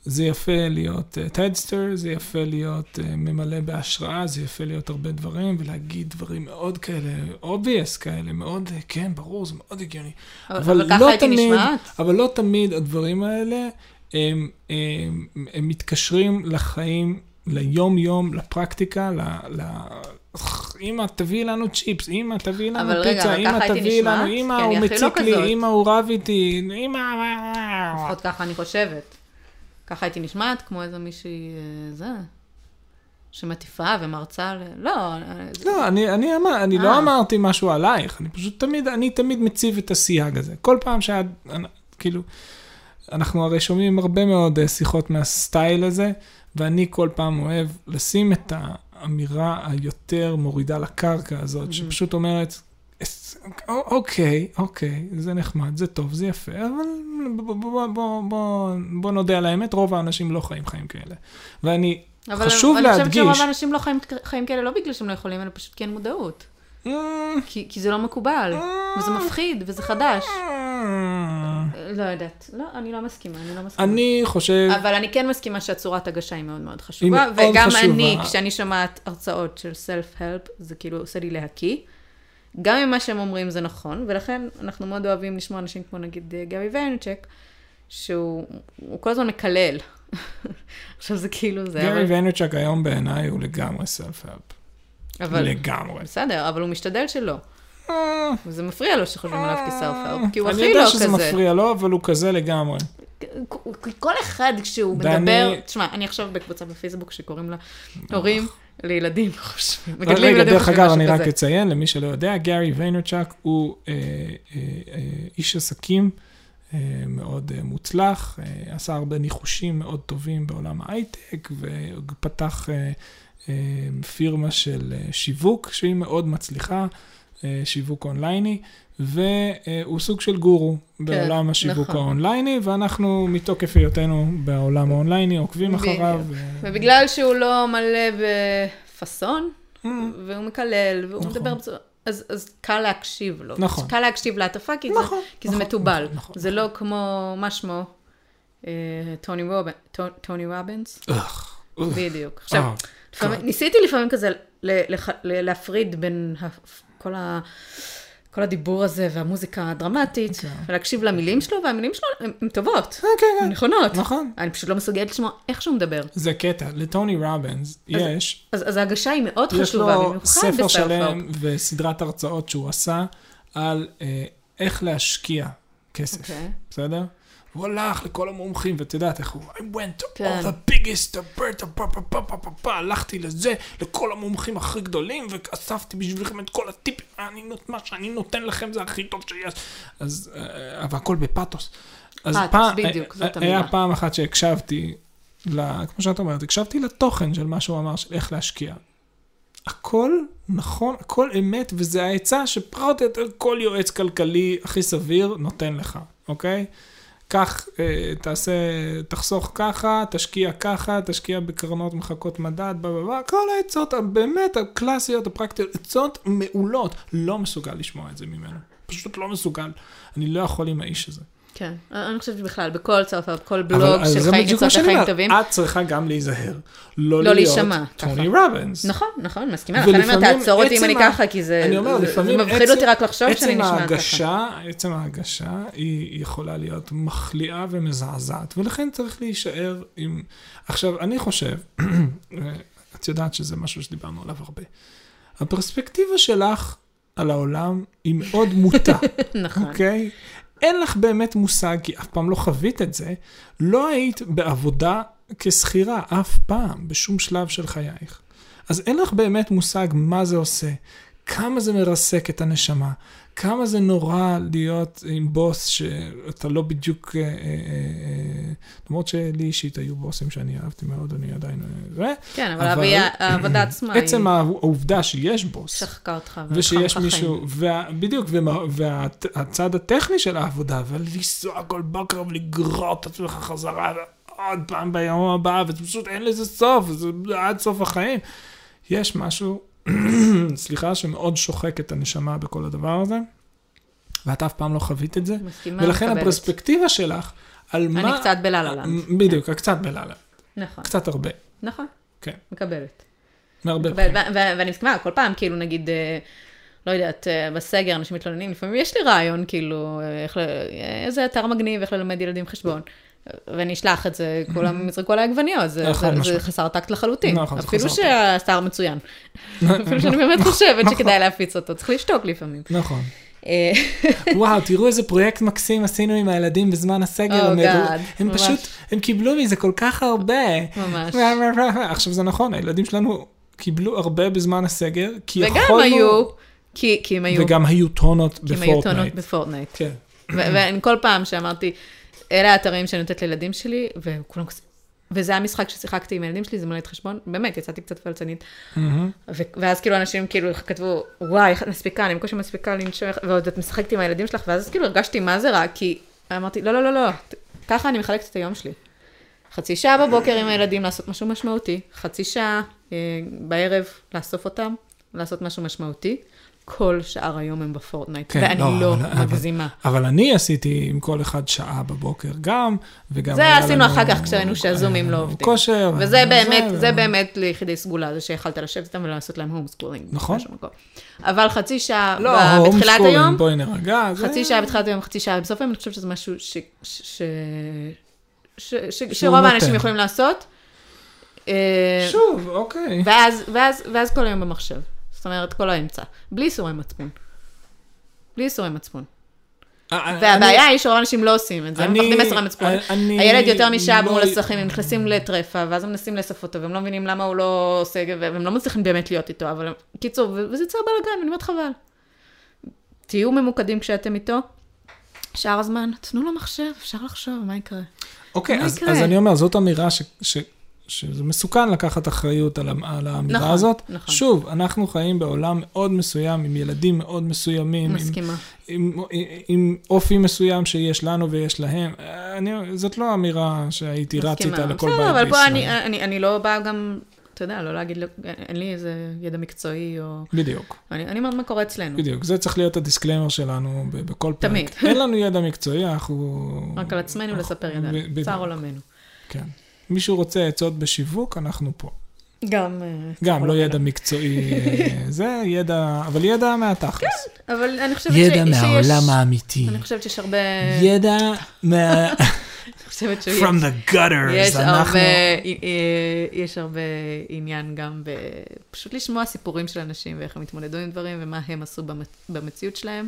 זה יפה להיות TEDster, זה יפה להיות אה, ממלא בהשראה, זה יפה להיות הרבה דברים, ולהגיד דברים מאוד כאלה, obvious כאלה, מאוד, אה, כן, ברור, זה מאוד הגיוני. אבל, אבל אבל ככה לא הייתי תמיד- נשמעת. אבל לא תמיד הדברים האלה, הם, הם, הם מתקשרים לחיים, ליום-יום, לפרקטיקה, ל... ל... אמא, תביאי לנו צ'יפס, אמא, תביאי לנו רגע, פיצה, אמא, תביאי? לנו, אמא, הוא לא מציק לי, כזאת. אמא, הוא רב איתי, אמא... לפחות ככה אני חושבת. ככה הייתי נשמעת, כמו איזה מישהי, אה, זה, שמטיפה ומרצה ל... לא, אה, לא, אני, אני, אמר, אני לא אה. אמרתי משהו עלייך, אני פשוט תמיד, אני תמיד מציב את הסייג הזה. כל פעם שאת, כאילו, אנחנו הרי שומעים הרבה מאוד שיחות מהסטייל הזה, ואני כל פעם אוהב לשים את האמירה היותר מורידה לקרקע הזאת, שפשוט אומרת, "אס- אוקיי, אוקיי, זה נחמד, זה טוב, זה יפה, אבל בוא, בוא, בוא, בוא, בוא נודה על האמת, רוב האנשים לא חיים חיים כאלה. ואני, אבל חשוב אבל אני להדגיש, חושבת שרוב האנשים לא חיים חיים כאלה, לא בגלל שהם לא יכולים, אלא פשוט כי אין מודעות. "אה, כי, כי זה לא מקובל, וזה מפחיד, וזה חדש. לא יודעת. לא, אני לא מסכימה, אני לא מסכימה. אני חושב... אבל אני כן מסכימה שהצורת הגשה היא מאוד מאוד היא חשובה, מאוד וגם חשובה. אני, כשאני שומעת הרצאות של סלף-הלפ, זה כאילו עושה לי להקיא. גם אם מה שהם אומרים זה נכון, ולכן אנחנו מאוד אוהבים לשמוע אנשים כמו נגיד אה, גבי ויינצ'ק, שהוא הוא כל הזמן מקלל. עכשיו זה כאילו זה, גרי אבל... ויינרצ'ק היום בעיניי הוא לגמרי סלף-הלפ. אבל... לגמרי. בסדר, אבל הוא משתדל שלא. אה, וזה מפריע לו שחושבים עליו כסלף-הלפ, כי הוא אני הכי יודע לא שזה כזה. מפריע לו, אבל הוא כזה לגמרי. כל אחד כשהוא מדבר, תשמע, אני עכשיו בקבוצה בפייסבוק שקוראים לה הורים לילדים, חושבים- רק מגדלים רגע, ילדים דרך חושבים אגב, אני רק כזה. אציין, למי שלא יודע, גארי ויינרצ'ק הוא אה, אה, אה, איש עסקים אה, מאוד אה, מוצלח, אה, עשה הרבה ניחושים מאוד טובים בעולם ההייטק, ופתח אה, אה, פירמה של אה, שיווק שהיא מאוד מצליחה, שיווק אונלייני, והוא סוג של גורו בעולם השיווק נכון. האונלייני, ואנחנו מתוקף היותנו בעולם האונלייני עוקבים בדיוק. אחריו. אה, ובגלל שהוא לא מלא בפאסון, אה, והוא מקלל, והוא נכון. מדבר בצורה... אז, אז קל להקשיב לו. נכון. קל להקשיב להטפה, כי, נכון, זה, כי זה נכון, מתובל. נכון, נכון, זה לא כמו, מה שמו? אה, טוני רובנ- טו- טוני רובינס? בדיוק. עכשיו, אה, לפעמים. ניסיתי לפעמים כזה ל- לח- ל- להפריד בין כל, ה, כל הדיבור הזה והמוזיקה הדרמטית, אוקיי. ולהקשיב למילים שלו, והמילים שלו הן טובות, כן, כן, הן כן. נכונות. נכון. אני פשוט לא מסוגלת לשמוע איך שהוא מדבר. זה קטע, לטוני רובינס יש, אז, אז ההגשה היא מאוד יש חשובה, לו במיוחד ספר בסלף-הלפ. שלם וסדרת הרצאות שהוא עשה על אה, איך להשקיע כסף, אוקיי. בסדר? הוא הלך לכל המומחים, ואת יודעת איך הוא, I went to כן. all the biggest, the bird, pa, pa, pa, pa, pa, pa, הלכתי לזה, לכל המומחים הכי גדולים, ואספתי בשבילכם את כל הטיפים, אני מה שאני נותן לכם זה הכי טוב שיש. אז, אה, אבל הכל בפאתוס. אז פאתוס, פעם- בדיוק, אה, זאת היה המילה. פעם אחת שהקשבתי, ל- כמו שאת אומרת, הקשבתי לתוכן של מה שהוא אמר, של איך להשקיע. הכל נכון, הכל אמת, וזה העצה שפחות או יותר כל יועץ כלכלי הכי סביר נותן לך, אוקיי? קח, אה, תעשה, תחסוך ככה, תשקיע ככה, תשקיע בקרנות מחקות מדד, בלה בלה, כל העצות הבאמת הקלאסיות, הפרקטיות, עצות מעולות. לא מסוגל לשמוע את זה ממנו. פשוט לא מסוגל. אני לא יכול עם האיש הזה. כן, אני חושבת שבכלל, בכל צרפת, כל אבל- בלוג של חיים, טובים. את צריכה גם להיזהר. לא לא להיות טוני ככה. רובינס. נכון, נכון, מסכימה. לכן אני אומרת, תעצור אותי אם אני ככה, כי זה זה- מפחיד עצם- אותי רק לחשוב שאני נשמעת ככה. עצם ההגשה היא יכולה להיות מחליאה ומזעזעת, ולכן צריך להישאר עם... עכשיו, אני חושב, את יודעת שזה משהו שדיברנו עליו הרבה, הפרספקטיבה שלך על העולם היא מאוד מוטה, נכון. אוקיי? אין לך באמת מושג, כי אף פעם לא חווית את זה, לא היית בעבודה כשכירה אף פעם, בשום שלב של חייך. אז אין לך באמת מושג מה זה עושה, כמה זה מרסק את הנשמה, כמה זה נורא להיות עם בוס שאתה לא בדיוק, אה, אה, אה, למרות שלי אישית היו בוסים שאני אהבתי מאוד, אני עדיין... כן, אבל. העבודה עצמה היא עצם העובדה שיש בוס, שחקה אותך ושיש מישהו, בדיוק, והצד הטכני של העבודה, ולנסוע כל בוקר ולגרות את עצמך חזרה, ועוד פעם ביום הבא, ופשוט אין לזה סוף, זה עד סוף החיים. יש משהו, סליחה, שמאוד שוחק את הנשמה בכל הדבר הזה, ואת אף פעם לא חווית את זה, מסכימה, ולכן מקבלת. הפרספקטיבה שלך, על מה... אני קצת בלה-לה לנד. בדיוק, קצת בלילה, נכון, קצת הרבה, נכון. כן. מקבלת. מהרבה מקבלת. ואני מסכימה, כל פעם, כאילו, נגיד, אה, לא יודעת, אה, בסגר אנשים מתלוננים, לפעמים יש לי רעיון, כאילו, אה, איך, אה, איזה אתר מגניב, איך ללמד ילדים חשבון. ואני אשלח את זה, כולם יזרקו עליי עגבניות, זה, נכון, זה. זה חסר טקט לחלוטין. נכון, אפילו שהאתר מצוין. אפילו שאני באמת חושבת שכדאי להפיץ אותו, צריך לשתוק לפעמים. נכון. אה, וואו, תראו איזה פרויקט מקסים עשינו עם הילדים בזמן הסגר. Oh הם. פשוט, הם קיבלו מזה כל כך הרבה. ממש. עכשיו זה נכון, הילדים שלנו קיבלו הרבה בזמן הסגר, כי וגם יכולנו... היו, כי, הם היו, וגם היו טונות כי הם היו טונות בפורטנייט. בפורטנייט. כן. ו- ואני כל פעם שאמרתי, אלה האתרים שאני נותנת לילדים שלי, וכולם כזה, וזה המשחק ששיחקתי עם הילדים שלי, זה מלא חשבון, באמת, יצאתי קצת פלצנית. ו- ואז כאילו אנשים כאילו כתבו, וואי, איך את מספיקה, אני בקושי מספיקה לנשום, ועוד את משחקת עם הילדים שלך, ואז כאילו הרגשתי מה זה רע, כי אמרתי, לא, לא, לא, לא, ככה אני מחלקת את היום שלי. חצי שעה בבוקר עם הילדים לעשות משהו משמעותי, חצי שעה אה, בערב לאסוף אותם, לעשות משהו משמעותי, כל שאר היום הם בפורטנייט, כן, ואני לא, לא אבל- מגזימה. אבל אני עשיתי עם כל אחד שעה בבוקר גם, וגם זה עשינו אחר כך כשראינו שהזומים לא עובדים. כושר. וזה באמת, זה- זה באמת ליחידי סגולה, זה שיכלת לשבת איתם ולעשות להם home schooling. נכון. אבל חצי שעה לא, בתחילת home היום, schooling, בואי נרגע. חצי שעה בתחילת היום, חצי שעה בסוף היום, אני חושבת שזה משהו ש... ש... ש... ש... שרוב. האנשים יכולים לעשות. אה, שוב, אוקיי. ואז, ואז, ואז כל היום במחשב. זאת אומרת, כל האמצע. בלי ייסורי מצפון. בלי ייסורי מצפון. אה, והבעיה היא שרוב האנשים לא עושים את זה, הם אני- מפחדים מייסורי מצפון. אני הילד יותר משעה לא- מול המסכים, הם נכנסים לטרפה, ואז הם מנסים לאסוף אותו, והם לא מבינים למה הוא לא עושה, והם לא מצליחים באמת להיות איתו, אבל קיצור, וזה יוצר בלאגן, ואני אומרת חבל. תהיו ממוקדים כשאתם איתו. שאר הזמן, תנו לו מחשב, אפשר לחשוב, מה יקרה? אוקיי, אז, אני אומר, זאת אמירה שזה מסוכן לקחת אחריות על, על האמירה נכון, הזאת. נכון. שוב, אנחנו חיים בעולם מאוד מסוים, עם ילדים מאוד מסוימים, עם, מסכימה. עם, עם אופי מסוים שיש לנו ויש להם. אני, זאת לא אמירה שהייתי רץ מסכימה. איתה לכל בסדר, בית אבל פה בישראל. אני, אני, אני לא באה גם, אתה יודע, לא להגיד, אין לי איזה ידע מקצועי, או... בדיוק, אני, אני אומרת מה קורה אצלנו. בדיוק. זה צריך להיות ה disclaimer שלנו בכל פרק. תמיד. אין לנו ידע מקצועי, אנחנו... רק על עצמנו לספר ידע. צר עולמנו. כן. מישהו רוצה עצות בשיווק, אנחנו פה. גם... אה, גם לא. ידע מקצועי, אה, זה ידע, אבל ידע מהתכלס. אבל אני חושבת ש- ידע שיש... מהעולם האמיתי. אני חושבת שיש הרבה... ידע מה... אני חושבת שיש... From the gutters, יש אנחנו... הרבה, אה, יש הרבה עניין גם ב... פשוט לשמוע סיפורים של אנשים ואיך הם התמודדו עם דברים ומה הם עשו במציאות שלהם.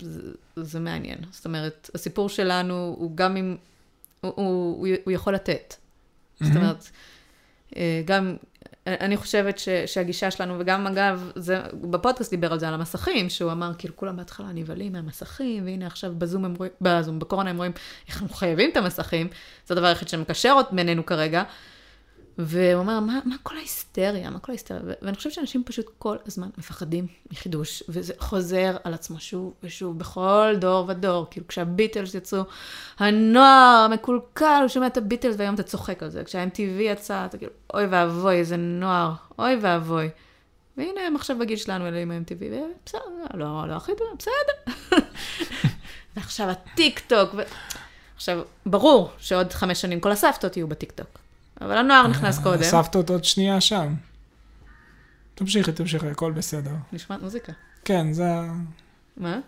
זה, זה מעניין. זאת אומרת, הסיפור שלנו הוא גם אם... הוא, הוא, הוא יכול לתת. זאת מהמם. אומרת, אה, גם, אני חושבת ש, שהגישה שלנו, וגם אגב, זה, בפודקאסט דיבר על זה, על המסכים, שהוא אמר, כאילו, כולם בהתחלה נבהלים מהמסכים, והנה עכשיו בזום הם רואים, בזום, בקורונה הם רואים אנחנו חייבים את המסכים, זה הדבר היחיד שמקשר בינינו כרגע. והוא אומר, מה, מה כל ההיסטריה? מה כל ההיסטריה? ואני חושבת שאנשים פשוט כל הזמן מפחדים מחידוש, וזה חוזר על עצמו שוב ושוב, בכל דור ודור. כאילו, כשהביטלס יצאו, הנוער המקולקל, הוא שומע את הביטלס והיום אתה צוחק על זה. כשה-MTV יצא, אתה כאילו, אוי ואבוי, איזה נוער, אוי ואבוי. והנה הם עכשיו בגיל שלנו, אלה עם ה-MTV, ובסדר, לא, לא הכי טוב, בסדר. ועכשיו הטיק טוק, ו... עכשיו, ברור שעוד חמש שנים כל הסבתות יהיו בטיק טוק. אבל הנוער נכנס קודם. הסבתות עוד שנייה שם. תמשיכי, תמשיכי, הכל בסדר. נשמעת מוזיקה. כן, זה... מה?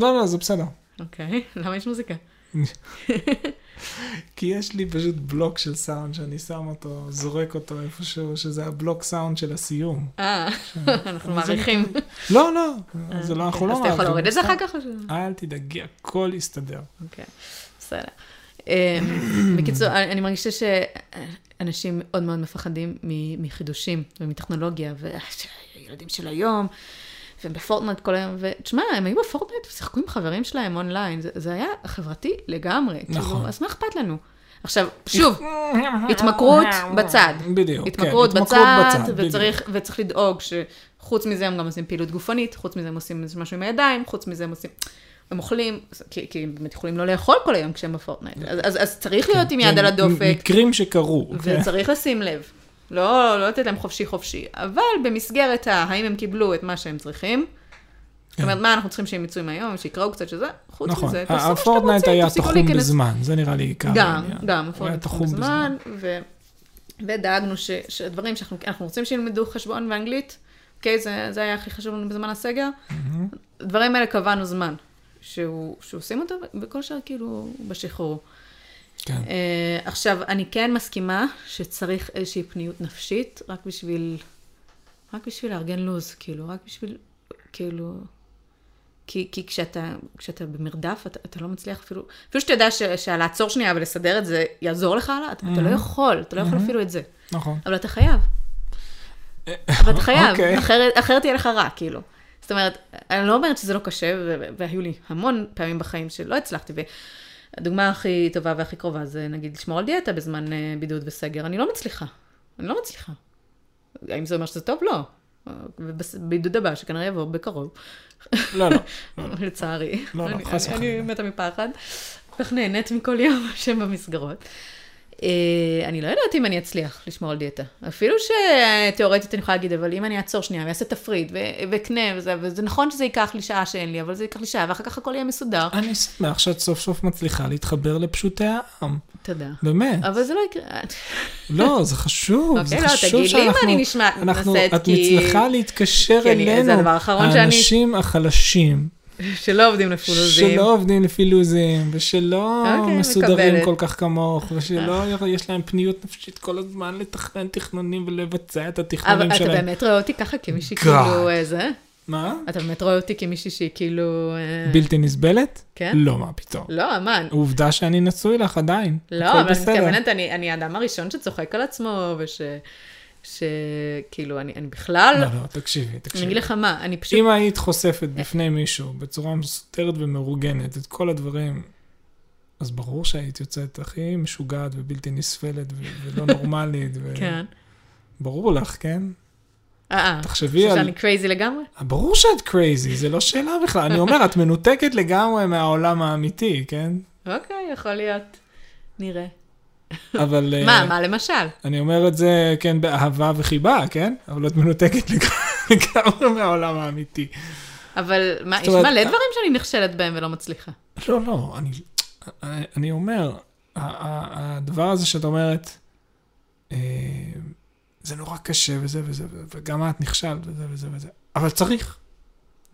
לא, לא, זה בסדר. אוקיי, למה יש מוזיקה? כי יש לי פשוט בלוק של סאונד שאני שם אותו, זורק אותו איפשהו, שזה הבלוק סאונד של הסיום. אה, אנחנו מעריכים. לא, לא, זה לא, אנחנו לא אז אתה יכול להוריד את זה אחר. כך? ש- אל תדאגי, הכל יסתדר. אוקיי, בסדר. אמ, בקיצור, אני מרגישה שאנשים מאוד מאוד מפחדים מחידושים ומטכנולוגיה, והילדים של היום, והם בפורטנייט כל היום, ותשמע, הם היו בפורטנייט ושיחקו עם חברים שלהם אונליין, זה, זה היה חברתי לגמרי. נכון. כאילו, אז מה אכפת לנו? עכשיו, שוב, התמכרות בצד. בדיוק, כן, התמכרות בצד, בדיוק. וצריך, וצריך לדאוג שחוץ מזה הם גם עושים פעילות גופנית, חוץ מזה הם עושים משהו עם הידיים, חוץ מזה הם עושים... הם אוכלים, כי, כי הם באמת יכולים לא לאכול כל היום כשהם בפורטנייט. אז, אז, אז צריך להיות עם יד זה על הדופק, מקרים שקרו. כן. וצריך לשים לב. לא, לא לתת להם חופשי חופשי, אבל במסגרת ה... האם הם קיבלו את מה שהם צריכים, זאת אומרת, מה אנחנו צריכים שהם יצאו מהיום, שיקראו קצת שזה, חוץ כן. נכון, מזה, תעשו מה שאתם הפורטנייט רוצים, היה תפסיקו תחום להיכנס בזמן, זה נראה לי עיקר גם. גם, הוא הפורט היה תחום בזמן, ו... ודאגנו ש... שדברים שאנחנו אנחנו רוצים שילמדו חשבון ואנגלית, אוקיי, זה, זה היה הכי חשוב לנו בזמן הסגר. הדברים האלה קבענו זמן, שהוא, שעושים אותו, וכל שאר כאילו בשחרור. כן. Uh, עכשיו, אני כן מסכימה שצריך איזושהי פניות נפשית, רק בשביל, רק בשביל לארגן לו"ז, כאילו, רק בשביל, כאילו, כי, כי כשאתה, כשאתה במרדף, אתה, אתה לא מצליח אפילו, אפילו שאתה יודע ש, שלעצור שנייה ולסדר את זה יעזור לך הלאה, אתה, אתה לא מהמם. יכול, אתה לא יכול מהמם. אפילו את זה. נכון. אבל אתה חייב. אבל אתה חייב, אוקיי. אחרת, אחרת יהיה לך רע, כאילו. זאת אומרת, אני לא אומרת שזה לא קשה, והיו לי המון פעמים בחיים שלא הצלחתי, והדוגמה הכי טובה והכי קרובה זה נגיד לשמור על דיאטה בזמן אה, בידוד וסגר, אני לא מצליחה. אני לא מצליחה. האם זה אומר שזה טוב? לא. ובבידוד הבא, שכנראה יבוא בקרוב, לא, לא. לצערי. לא, לא, חס וחלילה. אני מתה מפחד. כך נהנית מכל יום שם במסגרות. אה, אני לא יודעת אם אני אצליח לשמור על דיאטה. אפילו שתיאורטית אני יכולה להגיד, אבל אם אני אעצור שנייה ואעשה תפריט ו- וקנה וזה, וזה נכון שזה ייקח לי שעה שאין לי, אבל זה ייקח לי שעה, ואחר כך הכל יהיה מסודר. אני שמח שאת סוף סוף מצליחה להתחבר לפשוטי העם. תודה. באמת. אבל זה לא יקרה. לא, זה חשוב. זה אוקיי, לא, חשוב תגיד לי אם אני נשמע, אנחנו, נעשית את כי... מצליחה להתקשר אלינו, האנשים החלשים, שלא עובדים לפי לוזים. שלא עובדים לפי לוזים, ושלא אוקיי, מסודרים מקבלת. כל כך כמוך, ושלא יש להם פניות נפשית כל הזמן לתכנן תכנונים ולבצע את אבל התכנונים אתה שלהם. באמת רואה אותי ככה כמישהי. כאילו אה, זה? מה? אתה באמת רואה אותי כמישהי שהיא כאילו... אה, בלתי נסבלת? כן? לא, מה פתאום. לא, אמן. עובדה שאני נשוי לך עדיין. לא, אבל אני בסדר. מתכוונת, אני אני האדם הראשון שצוחק על עצמו, וש... שכאילו, אני אני בכלל... לא, לא, תקשיבי, אני תקשיבי. אגיד לך מה, אני פשוט... אם היית חושפת בפני מישהו בצורה מסודרת ומאורגנת את כל הדברים, אז ברור שהיית יוצאת הכי משוגעת ובלתי נסבלת ו- ולא נורמלית. ו- כן. ברור לך, כן? אה, אה. תחשבי על... שאני crazy לגמרי? ברור שאת crazy, זה לא שאלה בכלל. אני אומר, את מנותקת לגמרי מהעולם האמיתי, כן? אוקיי, יכול להיות. נראה. אבל... אה, מה, מה למשל? אני אומר את זה, כן, באהבה וחיבה, כן? אבל את מנותקת לג- לגמרי מהעולם האמיתי. אבל מה, יש מלא אה- דברים שאני נכשלת בהם ולא מצליחה. לא, לא, אני, אני, אומר, הדבר הזה שאת אומרת, אה, זה נורא קשה וזה וזה, וגם את נכשלת וזה וזה וזה, אבל צריך.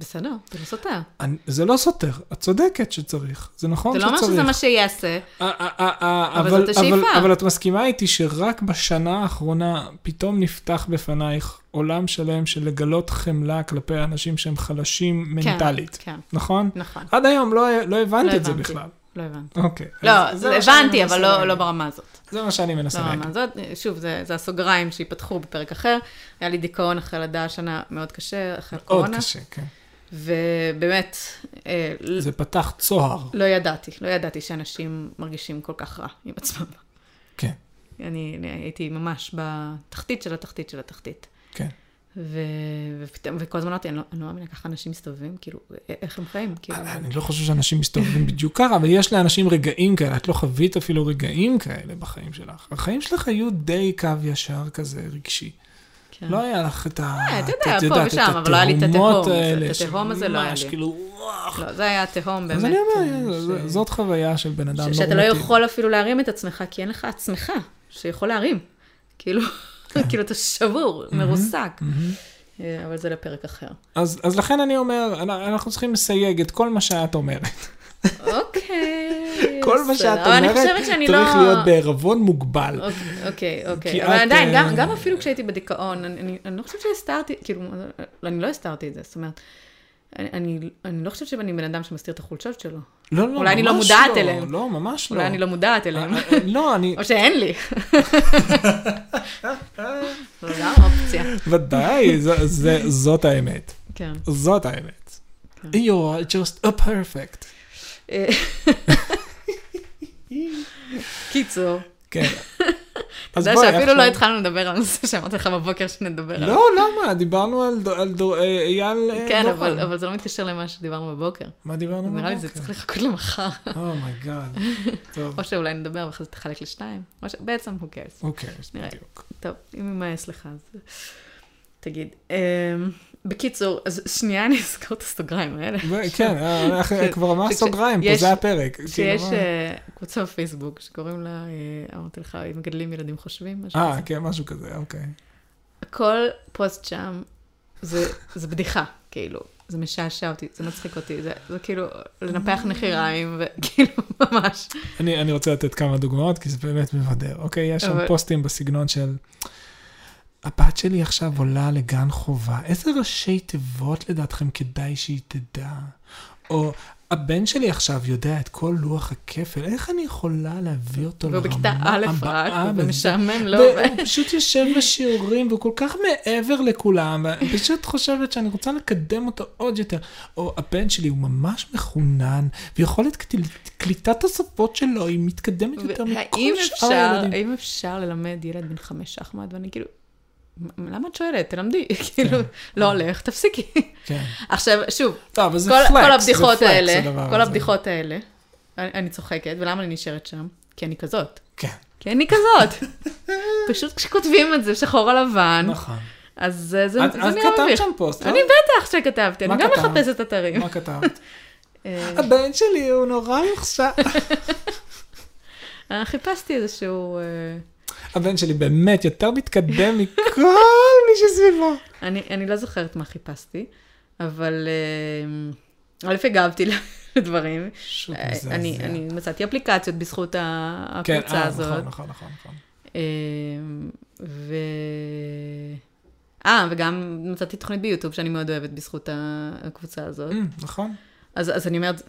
בסדר, זה לא סותר. אני, זה לא סותר, את צודקת שצריך, זה נכון זה לא שצריך. אומר שזה מה שיעשה. אה, אה, אה, אבל אבל, זאת השאיפה. אבל, אבל את מסכימה איתי שרק בשנה האחרונה פתאום נפתח בפנייך עולם שלם של לגלות חמלה כלפי אנשים שהם חלשים מנטלית, כן, נכון? נכון. עד היום לא, לא הבנת לא את זה הבנתי. בכלל. לא הבנתי. אוקיי. לא, הבנתי, אבל לא-. לא ברמה הזאת. זה מה שאני מנסה לא להגיד. ברמה הזאת. שוב, זה זה הסוגריים שייפתחו בפרק אחר. היה לי דיכאון אחרי לידה השנה מאוד קשה, אחרי מאוד הקורונה. קשה, כן. ובאמת, אה, זה פתח צוהר. לא ידעתי, לא ידעתי שאנשים מרגישים כל כך רע עם עצמם. כן, אני אני הייתי ממש בתחתית של התחתית של התחתית. כן. ו... ופתאום, וכל הזמן אמרתי, אני לא, אני לא מאמינה, ככה אנשים מסתובבים, כאילו, איך הם חיים? כאילו, אני לא חושב שאנשים מסתובבים בדיוק ככה, אבל יש לאנשים רגעים כאלה. את לא חווית אפילו רגעים כאלה בחיים שלך. החיים שלך היו די קו ישר כזה רגשי. כן. לא היה לך את ה... אה, אתה את- יודע, פה ושם, אבל לא היה לי את התהום את התהום הזה לא היה לי. כאילו, וואו. לא, זה היה תהום באמת. אז אני אומר, ש- זאת חוויה של בן אדם נורמטיבי. שאתה לא יכול אפילו להרים את עצמך, כי אין לך עצמך שיכול להרים. כאילו, כן. כאילו אתה שבור, מרוסק. אה, אבל זה לפרק אחר. אז לכן אני אומר, אנ- אנחנו צריכים לסייג את כל מה שאת אומרת. אוקיי. כל מה. שאת אומרת צריך לא- להיות בערבון מוגבל. אוקיי, אוקיי, אוקיי. אבל עדיין, גם- אה, גם אפילו כשהייתי בדיכאון, אני- לא חושבת שהסתרתי, כאילו, אני לא הסתרתי את זה, זאת אומרת, אני- אני לא חושבת שאני בן אדם שמסתיר את החולשות שלו. לא, לא, אולי אני לא ממש מודעת לא, אליהם. לא, ממש לא. אולי אני לא מודעת אליהם, אה, אה, לא, אני... או שאין לי. זו גם אופציה. ודאי, זאת האמת. כן. זאת האמת. כן. You are just a perfect. אה, קיצור, כן. אתה יודע שאפילו לא התחלנו לדבר על הנושא שאמרתי לך בבוקר שנדבר עליו. לא, למה? דיברנו על אה, אייל אה, כן, דורון. אבל זה לא מתקשר למה שדיברנו בבוקר. מה דיברנו נראה לי זה צריך לחכות למחר. oh my God. טוב, או שאולי נדבר ואחרי זה תחלק לשתיים. או ש- בעצם, who cares. בדיוק. טוב, אם יימאס לך, אז תגיד. בקיצור, אז שנייה אני אזכור את הסוגריים האלה. כן, אה, ש- כבר ממש סוגריים, פה זה הפרק. שיש כאילו, מה? אה, קבוצה בפייסבוק שקוראים לה, אה, אמרתי לך, מגדלים ילדים חושבים, משהו אה, כזה. כן, משהו כזה, אוקיי. כל פוסט שם זה בדיחה, כאילו. זה משעשע אותי, זה מצחיק אותי, זה זה כאילו לנפח נחיריים, וכאילו, ממש. אני, אני רוצה לתת כמה דוגמאות, כי זה באמת מבדר. אוקיי, יש שם פוסטים בסגנון של, הבת שלי עכשיו עולה לגן חובה, איזה ראשי תיבות לדעתכם כדאי שהיא תדע? או, הבן שלי עכשיו יודע את כל לוח הכפל, איך אני יכולה להביא אותו לרמה בכיתה א' הבאה רק, וזה?" ומשעמם לו. והוא פשוט יושב בשיעורים, והוא כל כך מעבר לכולם, ואני פשוט חושבת שאני רוצה לקדם אותו עוד יותר. או הבן שלי הוא ממש מחונן, ויכולת קליטת השפות שלו היא מתקדמת יותר מכל שאר הילדים. האם אפשר ללמד ילד בן חמש שחמט? ואני כאילו, "מ- למה את שואלת? תלמדי. כאילו, לא הולך, תפסיקי. כן. עכשיו, שוב, כל, הבדיחות האלה, כל. הבדיחות האלה, אני, צוחקת, ולמה אני נשארת שם? כי אני כזאת. כן. כי אני כזאת. פשוט כשכותבים את זה שחור על לבן, נכון. אז זה זה את זה את נראה כתבת מביך. שם פוסט, לא? אני בטח שכתבתי, אני גם? מחפשת אתרים. מה כתבת? אה, הבן שלי הוא נורא מוכשר. אה, חיפשתי איזשהו... אה, הבן שלי באמת יותר מתקדם מכל מי שסביבו. אני אני לא זוכרת מה חיפשתי, אבל אה, א', הגבתי לדברים. שוב אה, מזעזע. אני אני מצאתי אפליקציות בזכות כן, הקבוצה אה, הזאת. נכון, נכון, נכון, נכון. אה, ו... אה, וגם מצאתי תוכנית ביוטיוב שאני מאוד אוהבת בזכות הקבוצה הזאת. אמ, נכון, אז, אז אני אומרת,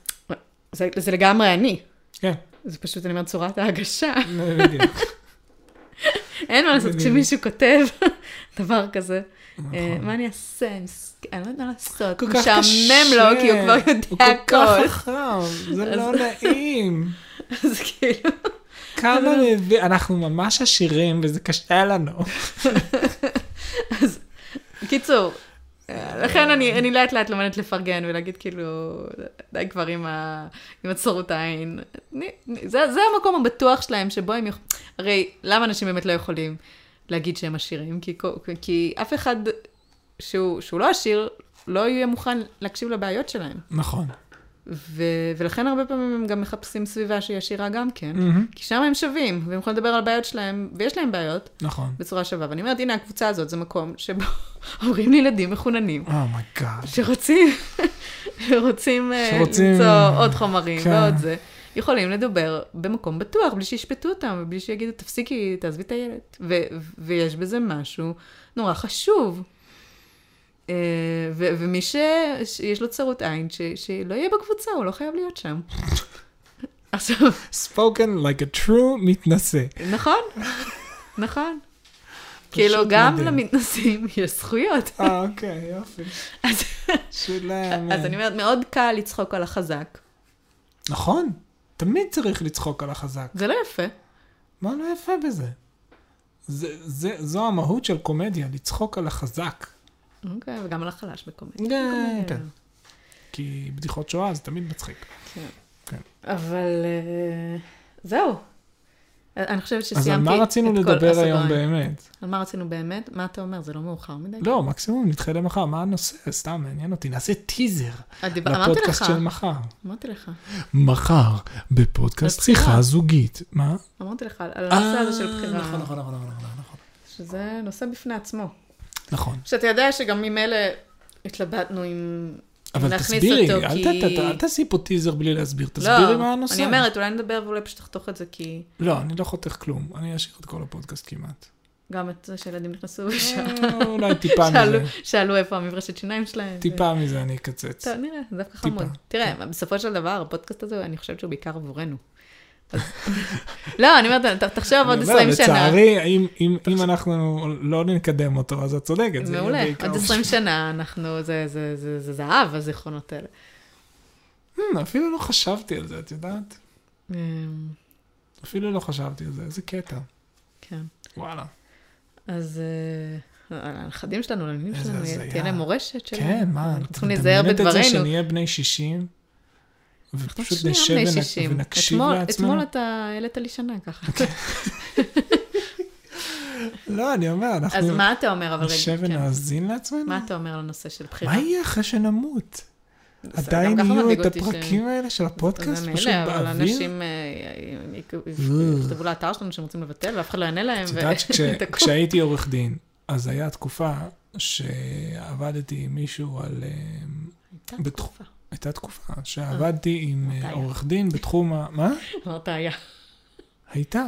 זה, זה לגמרי אני. כן, זה פשוט, אני אומרת, צורת ההגשה. בדיוק. אין מה לעשות. כשמישהו כותב דבר כזה. נכון. אה, מה אני אעשה? אני לא יודעת מה לעשות. כל כך משעמם לו, כי הוא כבר הוא יודע כל כך הכל. חכם, זה אז- לא נעים. אז כאילו, כמה מבין, אנחנו ממש עשירים וזה קשה לנו. בקיצור, לכן אני, לאט לאט לומדת לפרגן ולהגיד כאילו, די כבר עם, ה, הצרות העין. זה, המקום הבטוח שלהם שבו הם יכולים, הרי למה אנשים באמת לא יכולים להגיד שהם עשירים? כי, אף אחד שהוא לא עשיר, לא יהיה מוכן להקשיב לבעיות שלהם. נכון. ו, ולכן הרבה פעמים הם גם מחפשים סביבה שהיא עשירה גם כן, מהמם, כי שם הם שווים, והם יכולים לדבר על הבעיות שלהם, ויש להם בעיות, נכון. בצורה שווה. ואני אומרת, הנה, הקבוצה הזאת זה מקום שבו הורים לילדים מחוננים, oh my God. שרוצים, שרוצים, אה, שרוצים- למצוא עוד חומרים כן. ועוד זה, יכולים לדבר במקום בטוח, בלי שישפטו אותם, ובלי שיגידו, תפסיקי, תעזבי את הילד. ו- ויש בזה משהו נורא חשוב. אה, ו- ומי ש- שיש לו צרות עין, ש- שלא יהיה בקבוצה, הוא לא חייב להיות שם. עכשיו, spoken like a true מתנשא. נכון, נכון. כאילו, גם. למתנסים יש זכויות. אה, אוקיי, יופי. אז-. אז אני אומרת, מאוד קל לצחוק על החזק. נכון, תמיד צריך לצחוק על החזק. זה לא יפה. מה לא יפה בזה? זה, זה, זו המהות של קומדיה, לצחוק על החזק. אוקיי, וגם על החלש בקומדיה. כן. כן. כי בדיחות שואה זה תמיד מצחיק. כן. אבל אה, זהו. אני חושבת אז על שסיימתי מה רצינו את כל לדבר היום הסוגריים. באמת? על מה רצינו באמת? מה אתה אומר? זה לא מאוחר מדי? לא, מקסימום נדחה למחר, מה הנושא? סתם, מעניין אותי. נעשה טיזר אה, לפודקאסט של מחר. אמרתי לך, מחר, בפודקאסט. שיחה זוגית. מה? אמרתי לך, על הנושא הזה של בחירה. נכון, נכון, נכון, נכון, נכון. שזה נושא בפני עצמו. נכון. שאתה יודע שגם ממילא התלבטנו עם... אבל תסבירי, אותו, אל כי- ת- אל תעשי פה טיזר בלי להסביר, תסבירי מה הנושא. אני אומרת, אולי נדבר ואולי פשוט תחתוך את זה, כי לא, אני לא חותך כלום, אני אשאיר את כל הפודקאסט כמעט. גם את זה שילדים נכנסו ושאלו אה, אולי טיפה מזה. שאלו איפה המברשת שיניים שלהם. טיפה מזה אני אקצץ. טוב, נראה, זה דווקא. חמוד. תראה, בסופו של דבר, הפודקאסט הזה, אני חושבת שהוא בעיקר עבורנו. לא, אני אומרת, תחשוב עוד אני אומר, 20 שנה. לצערי, אם- אנחנו לא נקדם אותו, אז את צודקת. מעולה, עוד 20 שנה אנחנו, זה- זה זה- זה זהב, הזיכרונות האלה. Hmm, אפילו לא חשבתי על זה, את יודעת? אמ, אפילו לא חשבתי על זה, איזה קטע. כן. וואלה. אז אה, הנכדים שלנו, לנינים שלנו. תהיה להם מורשת שלהם. כן, מה, צריכים להיזהר מדמיינת את זה בדברינו. שנהיה בני 60, אנחנו ופשוט נשב בני ונק- 60. ונקשיב אתמול- לעצמנו? אתמול אתה העלית לי שנה ככה. לא, אני אומר, אנחנו אז מה אתה אומר, אבל רגע, נשב כן. ונאזין לעצמנו? מה אתה אומר על הנושא של בחירה? מה יהיה אחרי שנמות? עדיין יהיו את הפרקים האלה של הפודקאסט פשוט מילא, אבל באוויר? אנשים אה, יכתבו לאתר שלנו שהם רוצים לבטל, ואף אחד לא יענה להם. את יודעת. שכשהייתי עורך דין, אז היה תקופה שעבדתי עם מישהו על... אה, הייתה תקופה. הייתה תקופה שעבדתי עם אה, מתי היה? עורך דין בתחום ה... מה? אמרת היה. הייתה.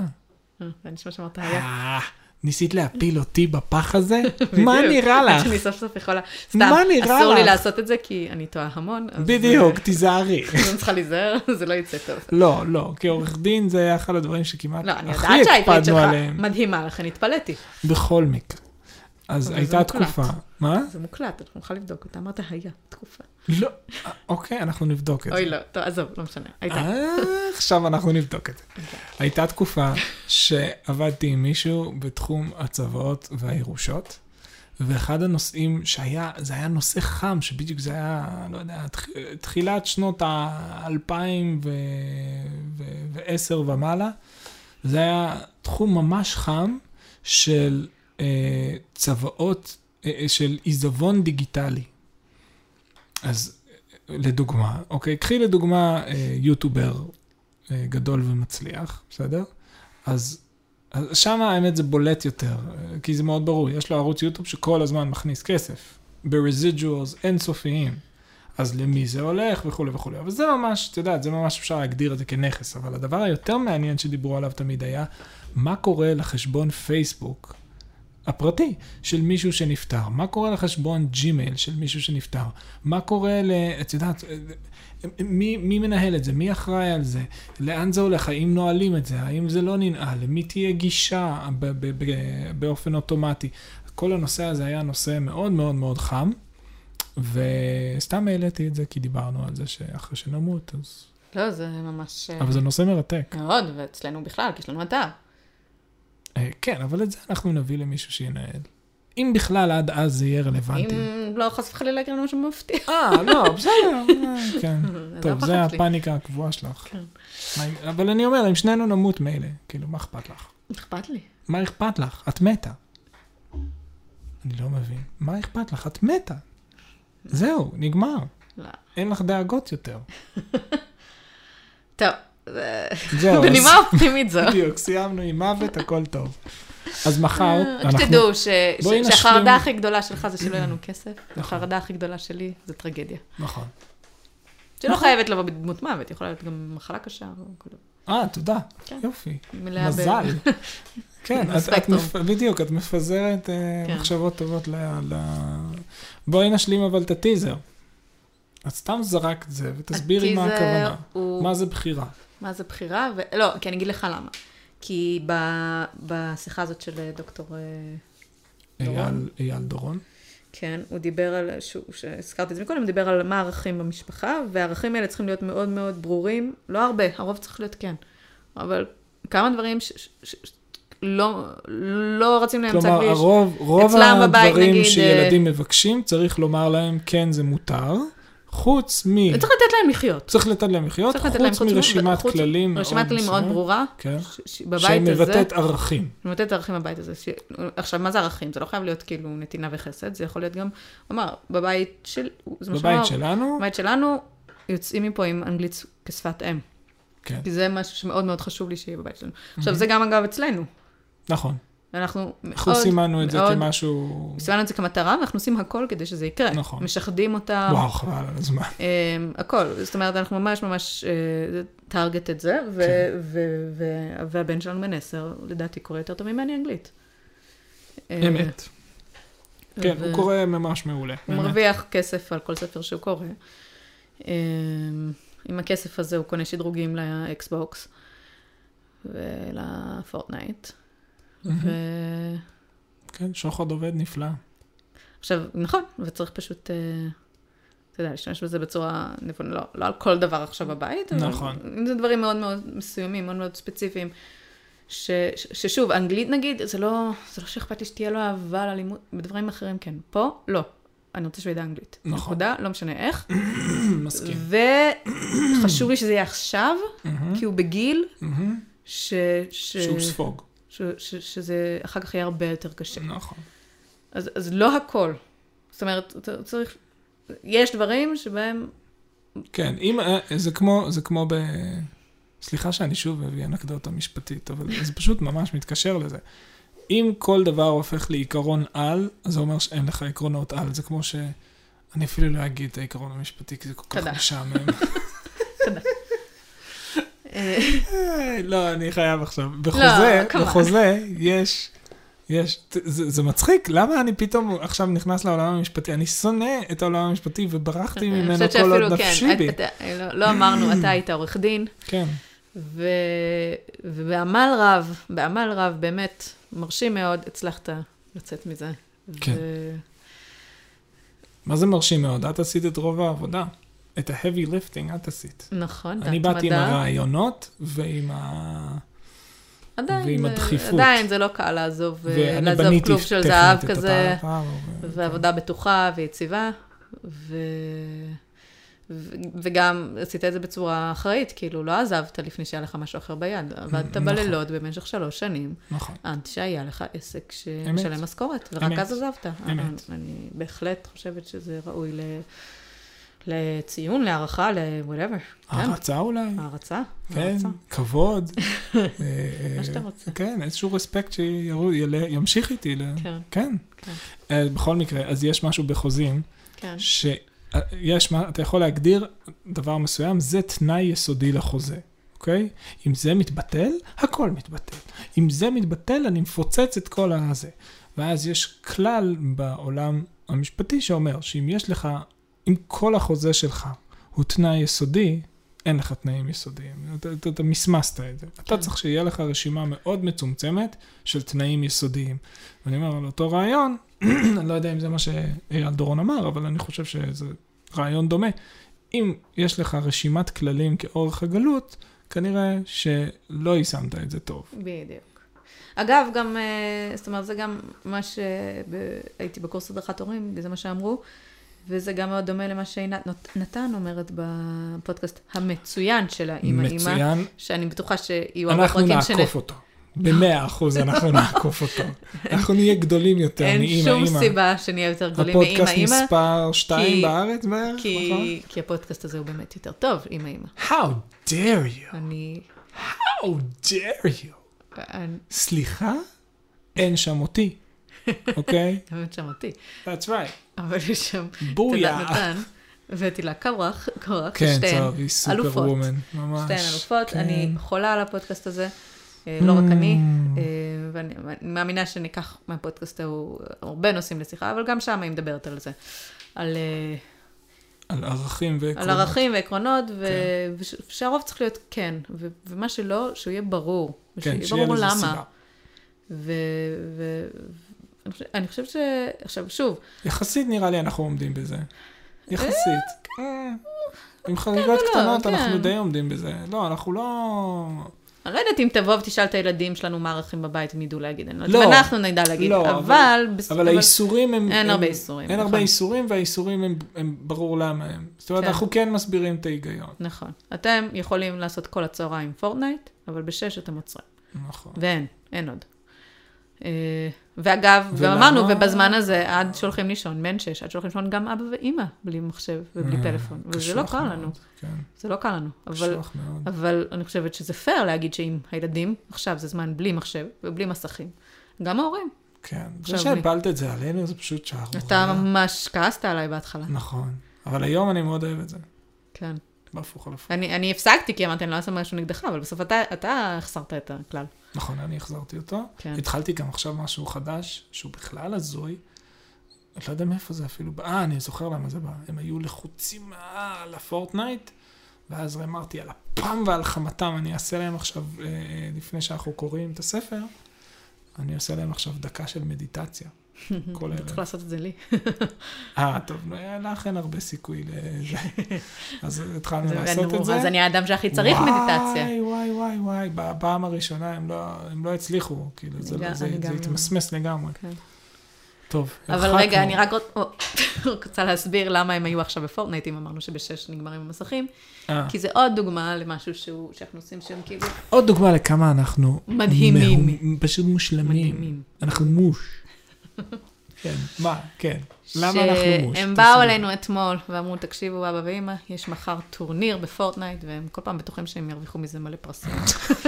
אה, זה נשמע שאמרת היה. אה, ניסית להפיל אותי בפח הזה? מה. נראה לך? שאני סוף סוף יכולה... סתם, אסור לי? לעשות את זה כי אני טועה המון. בדיוק, אה, תיזהרי. אני צריכה להיזהר, זה לא יצא טוב. לא, לא, כעורך דין זה היה אחד הדברים שכמעט לא, אני הכי יודעת שהעברית הקפדנו שלך עליהם. מדהימה, לכן התפלאתי. בכל מקרה. אז הייתה. תקופה. מה? זה מוקלט, אנחנו נוכל לבדוק. אתה אמרת היה, תקופה. לא. אוקיי, אנחנו נבדוק את זה. אוי, לא, טוב, עזוב, לא משנה. הייתה. אה, עכשיו אנחנו נבדוק את זה. הייתה תקופה שעבדתי עם מישהו בתחום הצוואות והירושות, ואחד הנושאים שהיה, זה היה נושא חם, שבדיוק זה היה, לא יודע, תח- תחילת שנות ה-2010 ומעלה, זה היה תחום ממש חם של צוואות, אה, אה, של עיזבון דיגיטלי. אז אה, לדוגמה, אוקיי, קחי לדוגמה אה, יוטובר אה, גדול ומצליח, בסדר? אז, אז שם האמת זה בולט יותר, אה, כי זה מאוד ברור, יש לו ערוץ יוטיוב שכל הזמן מכניס כסף, ב-residuals אינסופיים. אז למי זה הולך וכולי וכולי. אבל זה ממש, את יודעת, זה ממש אפשר להגדיר את זה כנכס. אבל הדבר היותר מעניין שדיברו עליו תמיד היה, מה קורה לחשבון פייסבוק הפרטי של מישהו שנפטר? מה קורה לחשבון ג'ימייל של מישהו שנפטר? מה קורה ל... את יודעת, מי, מי מנהל את זה? מי אחראי על זה? לאן זה הולך? האם נועלים את זה? האם זה לא ננעל? למי תהיה גישה ב- ב- ב- באופן אוטומטי? כל הנושא הזה היה נושא מאוד מאוד מאוד חם. וסתם העליתי את זה כי דיברנו על זה שאחרי שנמות, אז... לא, זה ממש... אה, אבל זה נושא מרתק. מאוד, ואצלנו בכלל, כי יש לנו אתר. אה, כן, אבל את זה אנחנו נביא למישהו שינהל. אם בכלל עד אז זה יהיה רלוונטי. אם לא חס וחלילה יקרה לנו משהו מפתיע. אה, לא, בסדר, אה, כן. טוב, זה שלי. הפאניקה הקבועה שלך. כן. אבל אני אומר, אם שנינו נמות מילא, כאילו, מה אכפת לך? אכפת לי. מה אכפת לך? את מתה. אני לא מבין. מה אכפת לך? את מתה. זהו, נגמר. לא. אין לך דאגות יותר. טוב, זהו, בנימה אופטימית זו. בדיוק, סיימנו עם מוות, הכל טוב. אז מחר, רק אנחנו... שתדעו. שהחרדה הכי גדולה שלך זה שלא יהיה לנו כסף, נכון. החרדה הכי גדולה שלי זה טרגדיה. נכון. שלא חייבת לבוא בדמות מוות, יכולה להיות גם מחלה קשה. אה, תודה. כן. יופי. מזל. כן, בדיוק, את מפזרת אה, כן. מחשבות טובות ל... בואי נשלים אבל את הטיזר. את סתם זרקת זה, ותסבירי מה הכוונה. הוא- מה זה בחירה? מה זה בחירה? ו... לא, כי אני אגיד לך למה. כי ב... בשיחה הזאת של דוקטור... אה, דורון? אייל- אייל דורון. כן, הוא דיבר על, שהזכרתי את זה מקודם, הוא דיבר על מה הערכים במשפחה, והערכים האלה צריכים להיות מאוד מאוד ברורים, לא הרבה, הרוב צריך להיות כן, אבל כמה דברים. לא, לא רצים לאמצע כלומר, כביש. הרוב, רוב אצלם בבית, הדברים נגיד, שילדים מבקשים, צריך לומר להם, כן, זה מותר, חוץ מ... צריך לתת להם לחיות. צריך לתת להם לחיות, חוץ מרשימת כללים מאוד רשימת כללים מאוד ברורה, כן. בבית הזה, שמבטאת ערכים. מבטאת ערכים בבית הזה. עכשיו, מה זה ערכים? זה לא חייב להיות כאילו נתינה וחסד, זה יכול להיות גם, הוא אמר, בבית של... בבית שלנו, בבית שלנו, יוצאים מפה עם אנגלית כשפת אם. כן, כי זה משהו שמאוד מאוד חשוב לי שיהיה בבית שלנו. עכשיו, זה גם אגב אצלנו. נכון. אנחנו אנחנו מאוד, סימנו את זה מאוד- כמשהו... סימנו את זה כמטרה, ואנחנו עושים הכל כדי שזה יקרה. נכון. משחדים אותה, וואו, חבל על הזמן. אמ, הכל. זאת אומרת, אנחנו ממש ממש טארגט את זה, ו- כן. ו- ו- והבן שלנו בן עשר, לדעתי קורא יותר טוב ממני אנגלית. אה, אמת. כן, הוא קורא ממש מעולה. הוא. מרוויח כסף על כל ספר שהוא קורא. אמ, עם הכסף הזה הוא קונה שדרוגים לאקסבוקס ולפורטנייט. ו... כן, שוחד עובד נפלא. עכשיו, נכון, וצריך פשוט, אה, אתה יודע, להשתמש בזה בצורה נכונה, לא, לא על כל דבר עכשיו בבית, אבל נכון. אם זה דברים מאוד מאוד מסוימים, מאוד מאוד ספציפיים, ש, ש, ששוב, אנגלית נגיד, זה לא, זה לא שאכפת לי שתהיה לו אהבה ללימוד, בדברים אחרים כן. פה, לא. אני רוצה שהוא ידע אנגלית. נכון. נקודה, לא משנה איך. מסכים. וחשוב לי שזה יהיה עכשיו, כי הוא בגיל. ש... ש... שהוא ספוג. ש... ש... שזה אחר כך יהיה הרבה יותר קשה. נכון. אז, אז לא הכל. זאת אומרת, צריך... יש דברים שבהם... כן, אם, אה, זה כמו, זה כמו ב... סליחה שאני שוב מביא אנקדוטה משפטית, אבל זה פשוט ממש מתקשר לזה. אם כל דבר הופך לעיקרון על, אז זה אומר שאין לך עקרונות על. זה כמו ש... אני אפילו לא אגיד את העיקרון המשפטי, כי זה כל כך תודה. משעמם. אה, לא, אני חייב עכשיו. בחוזה, come on. בחוזה יש, יש, זה, זה מצחיק, למה אני פתאום עכשיו נכנס לעולם המשפטי? אני שונא את העולם המשפטי וברחתי ממנו כל עוד שאפילו, נפשי כן, בי. את- לא- לא אמרנו, אתה היית עורך דין, כן, ו... ובעמל רב, בעמל רב, באמת, מרשים מאוד, הצלחת לצאת מזה. כן. ו... מה זה מרשים מאוד? את עשית את רוב העבודה. את ה-heavy lifting את עשית. נכון, אני באתי עם. הרעיונות ועם ה... עדיין, ועם הדחיפות. עדיין זה לא קל לעזוב, ואני לעזוב כלוב של זהב את כזה, ו- ועבודה בטוחה ויציבה, ו... ו- וגם עשית את זה בצורה אחראית, כאילו, לא עזבת לפני שהיה לך משהו אחר ביד. עבדת נכון. בלילות במשך שלוש שנים, נכון. עד שהיה לך עסק. שמשלם משכורת, ורק אמת. אז עזבת. אמת. אני בהחלט חושבת שזה ראוי ל... לציון, להערכה, ל-whatever. כן, הערצה אולי, הערצה. כן, הערצה. כבוד. אה, מה שאתה אה, רוצה. כן, איזשהו רספקט שימשיך איתי. ל- כן, כן. כן. אה, בכל מקרה, אז יש משהו בחוזים, כן. שיש, מה- אתה יכול להגדיר דבר מסוים, זה תנאי יסודי לחוזה, אוקיי? אם זה מתבטל, הכל מתבטל. אם זה מתבטל, אני מפוצץ את כל הזה. ואז יש כלל בעולם המשפטי שאומר שאם יש לך, אם כל החוזה שלך הוא תנאי יסודי, אין לך תנאים יסודיים. אתה, אתה, אתה מסמסת את זה. אתה כן. צריך שיהיה לך רשימה מאוד מצומצמת של תנאים יסודיים. ואני אומר, על אותו רעיון, אני לא יודע אם זה מה שאייל דורון אמר, אבל אני חושב שזה רעיון דומה. אם יש לך רשימת כללים כאורך הגלות, כנראה שלא יישמת את זה טוב. בדיוק. אגב, גם, אה, זאת אומרת, זה גם מה שהייתי בקורס הדרכת הורים, זה מה שאמרו, וזה גם מאוד דומה למה שעינת נתן אומרת בפודקאסט המצוין שלה, אימא אימא, מצוין, שאני בטוחה שיהיו הרבה אנחנו פרקים נעקוף אותו. במאה אחוז אנחנו נעקוף אותו. אנחנו נהיה גדולים יותר אין מאימא שום אימא. סיבה שנהיה יותר גדולים מאימא הפודקאסט אימא, מספר 2 כי- בארץ בערך, נכון? כי, הפודקאסט הזה הוא באמת יותר טוב, אימא אימא. How dare you? אני... How dare you? סליחה? אין שם אותי, אוקיי? באמת שם אותי. That's right. אבל יש שם בויה. נתן, הבאתי לה קרח, קרח, כן, שתיהן טוב, היא סופר אלופות. וומן, ממש. שתיהן אלופות, כן. אני חולה על הפודקאסט הזה, אה, לא רק אני, Mm. אה, ואני מאמינה שניקח מהפודקאסט ההוא הרבה נושאים לשיחה, אבל גם שם היא מדברת על זה. על, אה, על ערכים ועקרונות. על ערכים ועקרונות, ו- כן. ושהרוב צריך להיות כן, ו- ומה שלא, שהוא יהיה ברור. כן, שיהיה ברור לזה למה. סיבה. ו- ו- אני חושב- אני חושבת ש... עכשיו, שוב, יחסית נראה לי אנחנו עומדים בזה. יחסית. אה, עם חריגות ולא, קטנות כן. אנחנו די עומדים בזה. לא, אנחנו לא... אני לא יודעת אם תבוא ותשאל את הילדים שלנו מה הערכים בבית, הם ידעו להגיד. אני לא לא. יודעת אם אנחנו נדע להגיד, לא, אבל- אבל... האיסורים הם... אין הרבה איסורים, אין נכון. הרבה איסורים, והאיסורים הם- ברור למה הם. זאת אומרת, כן. אנחנו כן מסבירים את ההיגיון. נכון. אתם יכולים לעשות כל הצהריים פורטנייט, אבל בשש אתם עוצרים. נכון. ואין, אין עוד. ואגב, גם? אמרנו, ובזמן הזה, עד שהולכים לישון, בין שש, עד שהולכים לישון גם אבא ואימא, בלי מחשב ובלי אה, פלאפון. וזה לא קל לנו. כן, זה לא קל לנו. אבל, מאוד. אבל אני חושבת שזה פייר להגיד שאם הילדים, עכשיו זה זמן בלי מחשב ובלי מסכים, גם ההורים. כן. זה שהפלת את זה עלינו זה פשוט שערוריה. אתה ממש כעסת עליי בהתחלה. נכון. אבל היום אני מאוד אוהב את זה. כן. בהפוך על הפוך. אני, אני הפסקתי, כי אמרתי, אני לא אעשה משהו נגדך, אבל בסוף אתה, אתה החסרת את הכלל. נכון, אני החזרתי אותו. כן. התחלתי גם עכשיו משהו חדש, שהוא בכלל הזוי. אני לא יודע מאיפה זה אפילו. אה, אני זוכר למה זה בא. הם היו לחוצים על הפורטנייט, ואז אמרתי, על אפם ועל חמתם, אני אעשה להם עכשיו, אה, אה, לפני שאנחנו קוראים את הספר, אני אעשה להם עכשיו דקה של מדיטציה. כל אתה צריך. לעשות את זה לי. אה, טוב, לך אין הרבה סיכוי לזה. אז התחלנו לעשות את זה. אז אני האדם שהכי צריך מדיטציה. וואי, וואי, וואי, וואי, בפעם הראשונה הם לא, הם לא הצליחו, כאילו, זה, לא- התמסמס לגמרי. כן. טוב, אבל הרחקנו. רגע, אני רק רוצ- רוצה להסביר למה הם היו עכשיו בפורטנייט, אם אמרנו שבשש נגמרים המסכים, אה, כי זה עוד דוגמה למשהו שהוא- שאנחנו עושים שהם כאילו עוד דוגמה לכמה אנחנו... מדהימים. פשוט מושלמים. מדהימים. אנחנו מוש. כן, מה, כן. למה אנחנו מוש? שהם. באו אלינו אתמול ואמרו, תקשיבו, אבא ואמא, יש מחר טורניר בפורטנייט, והם כל פעם בטוחים שהם ירוויחו מזה מלא פרסים.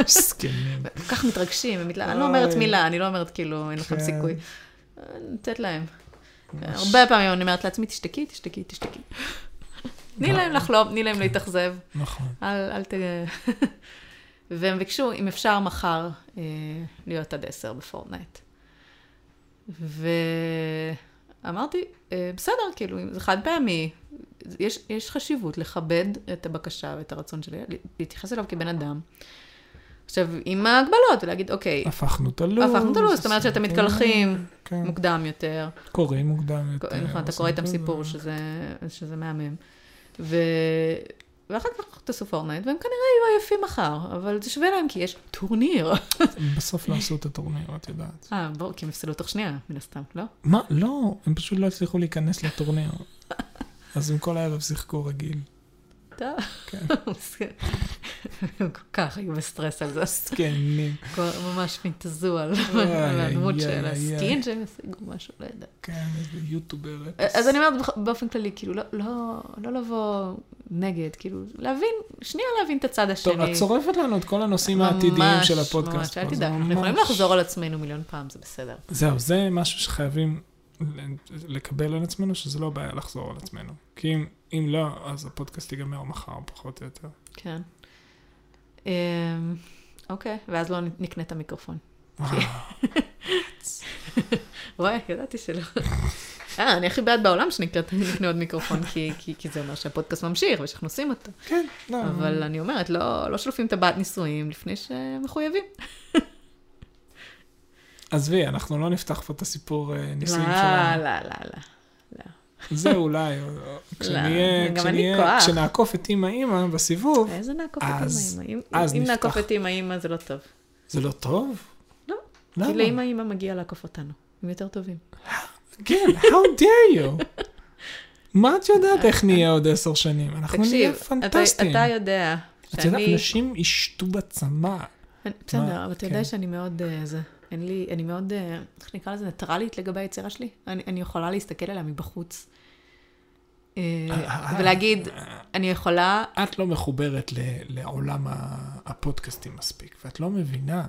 זקנים. כל כך מתרגשים, אני לא אומרת. מילה, אני לא אומרת כאילו, אין לכם כן. סיכוי. נותנת להם. הרבה פעמים אני אומרת לעצמי, תשתקי, תשתקי, תשתקי. תני להם לחלום, תני להם להתאכזב. נכון. אל, אל ת... והם ביקשו, אם אפשר מחר אה, להיות עד עשר בפורטנייט. ואמרתי, אה, בסדר, כאילו, זה חד פעמי, יש, יש חשיבות לכבד את הבקשה ואת הרצון שלי, להתייחס אליו כבן אדם. עכשיו, עם ההגבלות, ולהגיד, אוקיי, הפכנו את הלו"ז. הפכנו את הלו"ז, זאת אומרת שאתם מתקלחים כן. מוקדם יותר. קוראים מוקדם יותר. נכון, אתה קורא איתם סיפור זה. שזה, שזה מהמם. ו... ואחר כך תעשו Fortnite, והם כנראה יהיו עייפים מחר, אבל זה שווה להם כי יש טורניר. בסוף לא עשו את הטורניר, את יודעת. אה, ברור, כי הם הפסידו תוך שנייה, מן הסתם, לא? מה? לא, הם פשוט לא הצליחו להיכנס לטורניר. אז הם כל הערב שיחקו רגיל. טוב. הם כל כך היו בסטרס על זה. זקנים. כבר ממש נתזו על הדמות של ה skin שהם השיגו משהו, לא יודעת. כן, איזה יוטיובר. אז אני אומרת באופ- באופן כללי, כאילו, לא- לא לא לבוא נגד, כאילו, להבין, שנייה להבין את הצד השני. טוב, את שורפת לנו את כל הנושאים העתידיים ממש, של הפודקאסט. ממש, אל פה, זה תדאג, אנחנו ממש- יכולים לחזור על עצמנו מיליון פעם, זה בסדר. זהו, זה משהו שחייבים לקבל על עצמנו, שזה לא בעיה לחזור על עצמנו. כי אם, אם לא, אז הפודקאסט ייגמר מחר, פחות או יותר. כן. אמ, אוקיי, ואז לא נקנה את המיקרופון. וואי, ידעתי שלא. אה, אני הכי בעד בעולם שנקנה עוד מיקרופון, כי- כי כי זה אומר שהפודקאסט ממשיך ושאנחנו עושים אותו. כן, לא. אבל אני אומרת, לא לא שולפים טבעת נישואים לפני שמחויבים. עזבי, אנחנו לא נפתח פה את הסיפור אה, נישואים לא, שלנו. לא, לא, לא. זה אולי, או- או- כשנהיה. כשנעקוף את אימא אימא בסיבוב, איזה נעקוף את אז- אימא אימא? אז אם נפתח. נעקוף את אימא אימא זה לא טוב. זה לא טוב? לא. למה? כי לאימא אימא מגיע לעקוף אותנו. הם יותר טובים. כן, how dare you? מה את יודעת איך נהיה עוד עשר שנים? אנחנו נהיה פנטסטיים. אתה יודע את יודעת, שאני... נשים ישתו בצמא. בסדר? אבל אתה כן. יודע שאני מאוד, אה, זה, אין לי, אני מאוד, אה, איך נקרא לזה, ניטרלית לגבי היצירה שלי. אני, אני יכולה להסתכל עליה מבחוץ. אה, אה, ולהגיד, אני יכולה, את לא מחוברת לעולם הפודקאסטים מספיק, ואת לא מבינה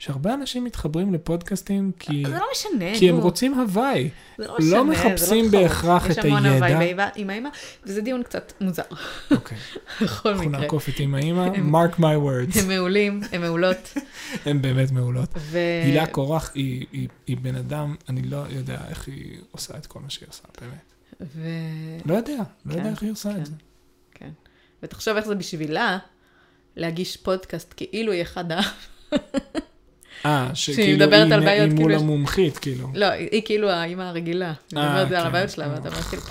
שהרבה אנשים מתחברים לפודקאסטים כי, זה לא משנה, כי הם. רוצים הוואי. זה לא לא משנה, זה מחפשים. בהכרח את יש המון הידע. הוואי עם האמא, וזה דיון קצת מוזר, אוקיי, בכל אנחנו מקרה. נעקוף את אימא, הם- mark my words, הם מעולים, הם מעולות. הן באמת מעולות. ו... הילה קורח היא, היא, היא בן אדם, אני לא יודע איך היא עושה את כל מה שהיא עושה, באמת. ו... לא יודע, לא כן, יודע איך היא עושה כן. את זה. כן. ותחשוב איך זה בשבילה להגיש פודקאסט כאילו היא אחד ה... אה, שכאילו מדברת היא על היא מול כאילו יש- לא, היא כאילו האימא הרגילה. היא אה, מדברת על כן. הבעיות שלה, ואתה אומר כאילו.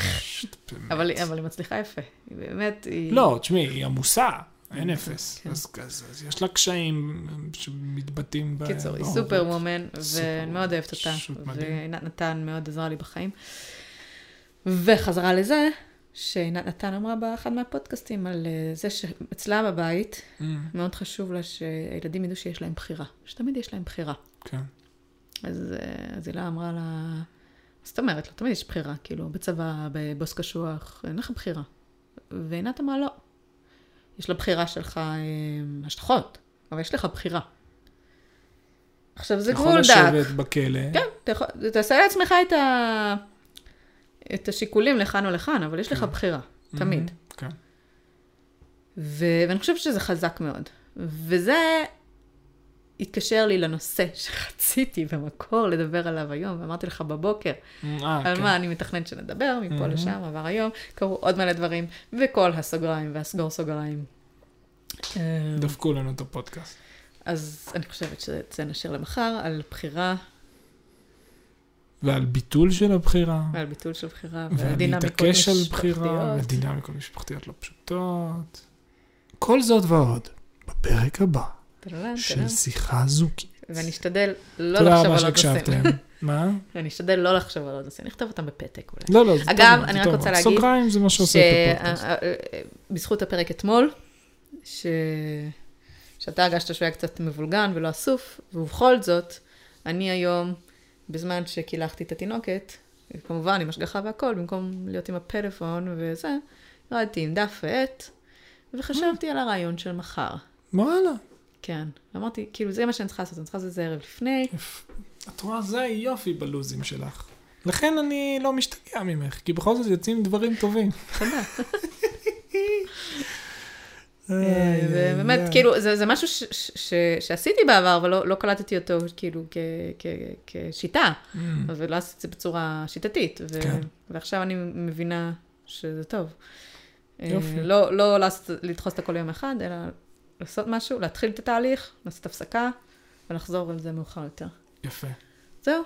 אבל היא מצליחה יפה. היא באמת, היא... לא, תשמעי, היא עמוסה, אין אפס. כן. אז אז- אז יש לה קשיים שמתבטאים ב... קיצור, היא בהורות. סופר וומן, ואני מאוד אוהבת אותה. פשוט מדהים. ועינת נתן מאוד עזרה לי בחיים. וחזרה לזה, שעינת נתן אמרה באחד מהפודקאסטים על אה, זה שאצלה בבית, Mm, מאוד חשוב לה שהילדים ידעו שיש להם בחירה. שתמיד יש להם בחירה. כן. אז, אה, אז הילה אמרה לה, זאת אומרת, לא תמיד יש בחירה, כאילו, בצבא, בבוס קשוח, אין לך בחירה. ועינת אמרה, לא. יש לבחירה שלך אה, השלכות, אבל יש לך בחירה. עכשיו, זה יכול גבול דק. לשבת בכלא. כן, אתה יכול, תעשה לעצמך את, ה... את השיקולים לכאן או לכאן, אבל יש לך כן. בחירה, תמיד. Mhm, כן. ו... ואני חושבת שזה חזק מאוד. וזה התקשר לי לנושא שרציתי במקור לדבר עליו היום, ואמרתי לך בבוקר, אה, על כן. מה אני מתכננת שנדבר, מפה Mhm. לשם, עבר היום, קרו עוד מלא דברים, וכל הסוגריים והסגור סוגריים. דפקו לנו את הפודקאסט. אז אני חושבת שאת זה נשאיר למחר, על בחירה ועל ביטול של הבחירה. ועל ביטול של בחירה, ועל דינמיקות ולהתעקש על בחירה, משפחתיות. ודינמיקות משפחתיות לא פשוטות. כל זאת ועוד, בפרק הבא של. שיחה זוגית. ואני אשתדל לא תודה לחשוב רבה על עוד נושאים. שהקשבתם. מה? אני אשתדל לא לחשוב על עוד נושאים, נכתוב אותם בפתק אולי. לא, לא, זה טוב אגב, אני רק רוצה. להגיד סוגריים זה מה שעושה את הפודקאסט. שבזכות הפרק אתמול. שאתה הרגשת שהוא היה קצת מבולגן ולא אסוף, ובכל זאת, אני היום, בזמן שקילחתי את התינוקת, כמובן עם השגחה והכל, במקום להיות עם הפלאפון וזה, ירדתי עם דף ועט, וחשבתי על הרעיון של מחר. וואלה. כן. אמרתי, כאילו, זה מה שאני צריכה לעשות, אני צריכה לעשות את זה ערב לפני. את רואה, זה היופי בלוזים שלך. לכן אני לא משתגע ממך, כי בכל זאת יוצאים דברים טובים. תודה. איי, ובאמת, איי. כאילו, זה, זה משהו ש, ש, ש, שעשיתי בעבר, אבל לא, לא קלטתי אותו כאילו כ, כ, כשיטה, Mm, ולא עשיתי את זה בצורה שיטתית, ו, כן. ועכשיו אני מבינה שזה טוב. יופי. אה, לא, לא לעשות, לדחוס את הכל יום אחד, אלא לעשות משהו, להתחיל את התהליך, לעשות הפסקה, ולחזור על זה מאוחר יותר. יפה. זהו,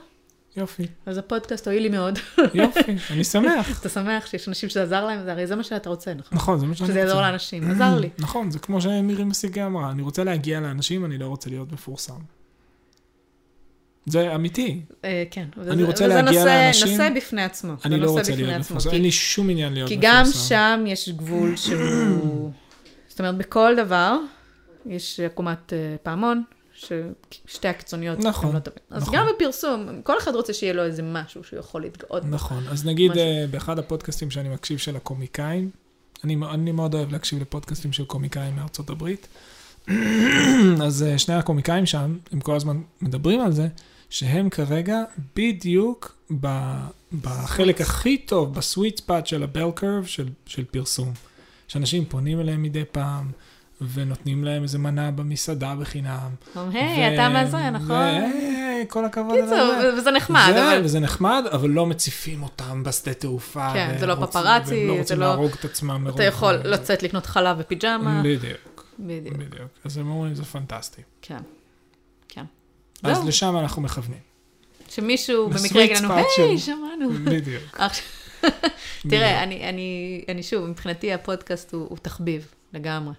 יופי, אז הפודקאסט הועיל לי מאוד. יופי, אני שמח. אתה שמח שיש אנשים שזה עזר להם, הרי זה מה שאתה רוצה, נכון? נכון, זה מה שאני שזה רוצה. יעזור לאנשים, עזר לי. נכון, זה כמו שמירי משיגה אמרה, אני רוצה להגיע לאנשים, אני לא רוצה להיות מפורסם. זה אמיתי. אה, כן. אני וזה- רוצה וזה להגיע לאנשים- נושא בפני עצמו. אני לא רוצה להיות מפורסם, כי- אין לי שום עניין להיות כי מפורסם. גם שם יש גבול שהוא... זאת אומרת, בכל דבר יש עקומת אה, פעמון, ששתי הקיצוניות נכון, לא טובות. אז נכון. גם בפרסום, כל אחד רוצה שיהיה לו איזה משהו שהוא יכול להתגאות בו. נכון, אז נגיד משהו. אה, באחד הפודקאסטים שאני מקשיב של הקומיקאים, אני, אני מאוד אוהב להקשיב לפודקאסטים של קומיקאים מארצות הברית, אז אה, שני הקומיקאים שם, הם כל הזמן מדברים על זה, שהם כרגע בדיוק ב, בחלק הכי טוב, בסוויט ספאט של הבל קרב של, של פרסום. שאנשים פונים אליהם מדי פעם, ונותנים להם איזה מנה במסעדה בחינם. היי, אתה מה זה, נכון? והי, כל הכבוד. קיצור, זה. וזה נחמד, זה, אבל... וזה נחמד, אבל לא מציפים אותם בשדה תעופה. כן, זה לא פפראצי, והם לא זה רוצים לא- להרוג את עצמם מרוב... אתה יכול לצאת לקנות חלב ופיג'מה. בדיוק, בדיוק, בדיוק. אז הם אומרים, זה פנטסטי. כן. כן. אז. לשם אנחנו מכוונים. שמישהו במקרה יגיד לנו, היי, שמענו. בדיוק. תראה, אני, שוב, מבחינתי הפודקאסט הוא תחביב לגמרי.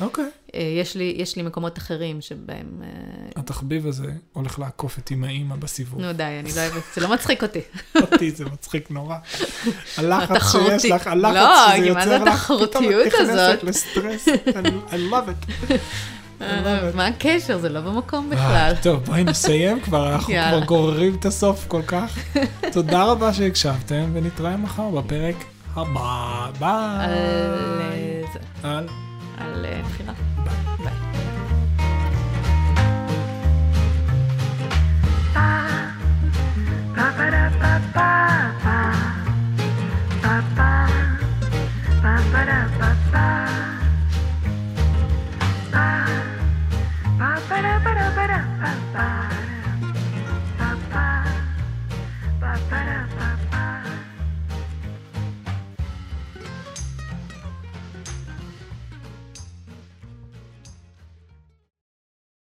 אוקיי. אה, יש לי, יש לי מקומות אחרים שבהם... אה, התחביב הזה הולך לעקוף את אמא אימא בסיבוב. נו די, אני לא אוהבת, זה לא מצחיק אותי. אותי זה מצחיק נורא. הלחץ שיש לך, הלחץ לא, שזה יוצר לך, פתאום את נכנסת? לסטרס. I love it. מה הקשר? זה לא במקום אה, בכלל. טוב, בואי נסיים כבר, אנחנו. כבר גוררים את הסוף כל כך. תודה רבה שהקשבתם, ונתראה מחר בפרק הבא. ביי. על על... אה, בחירה. ביי. ביי. Ba-ba-da-ba-ba-da-ba-ba. Ba-ba. Ba-ba-da-ba-ba.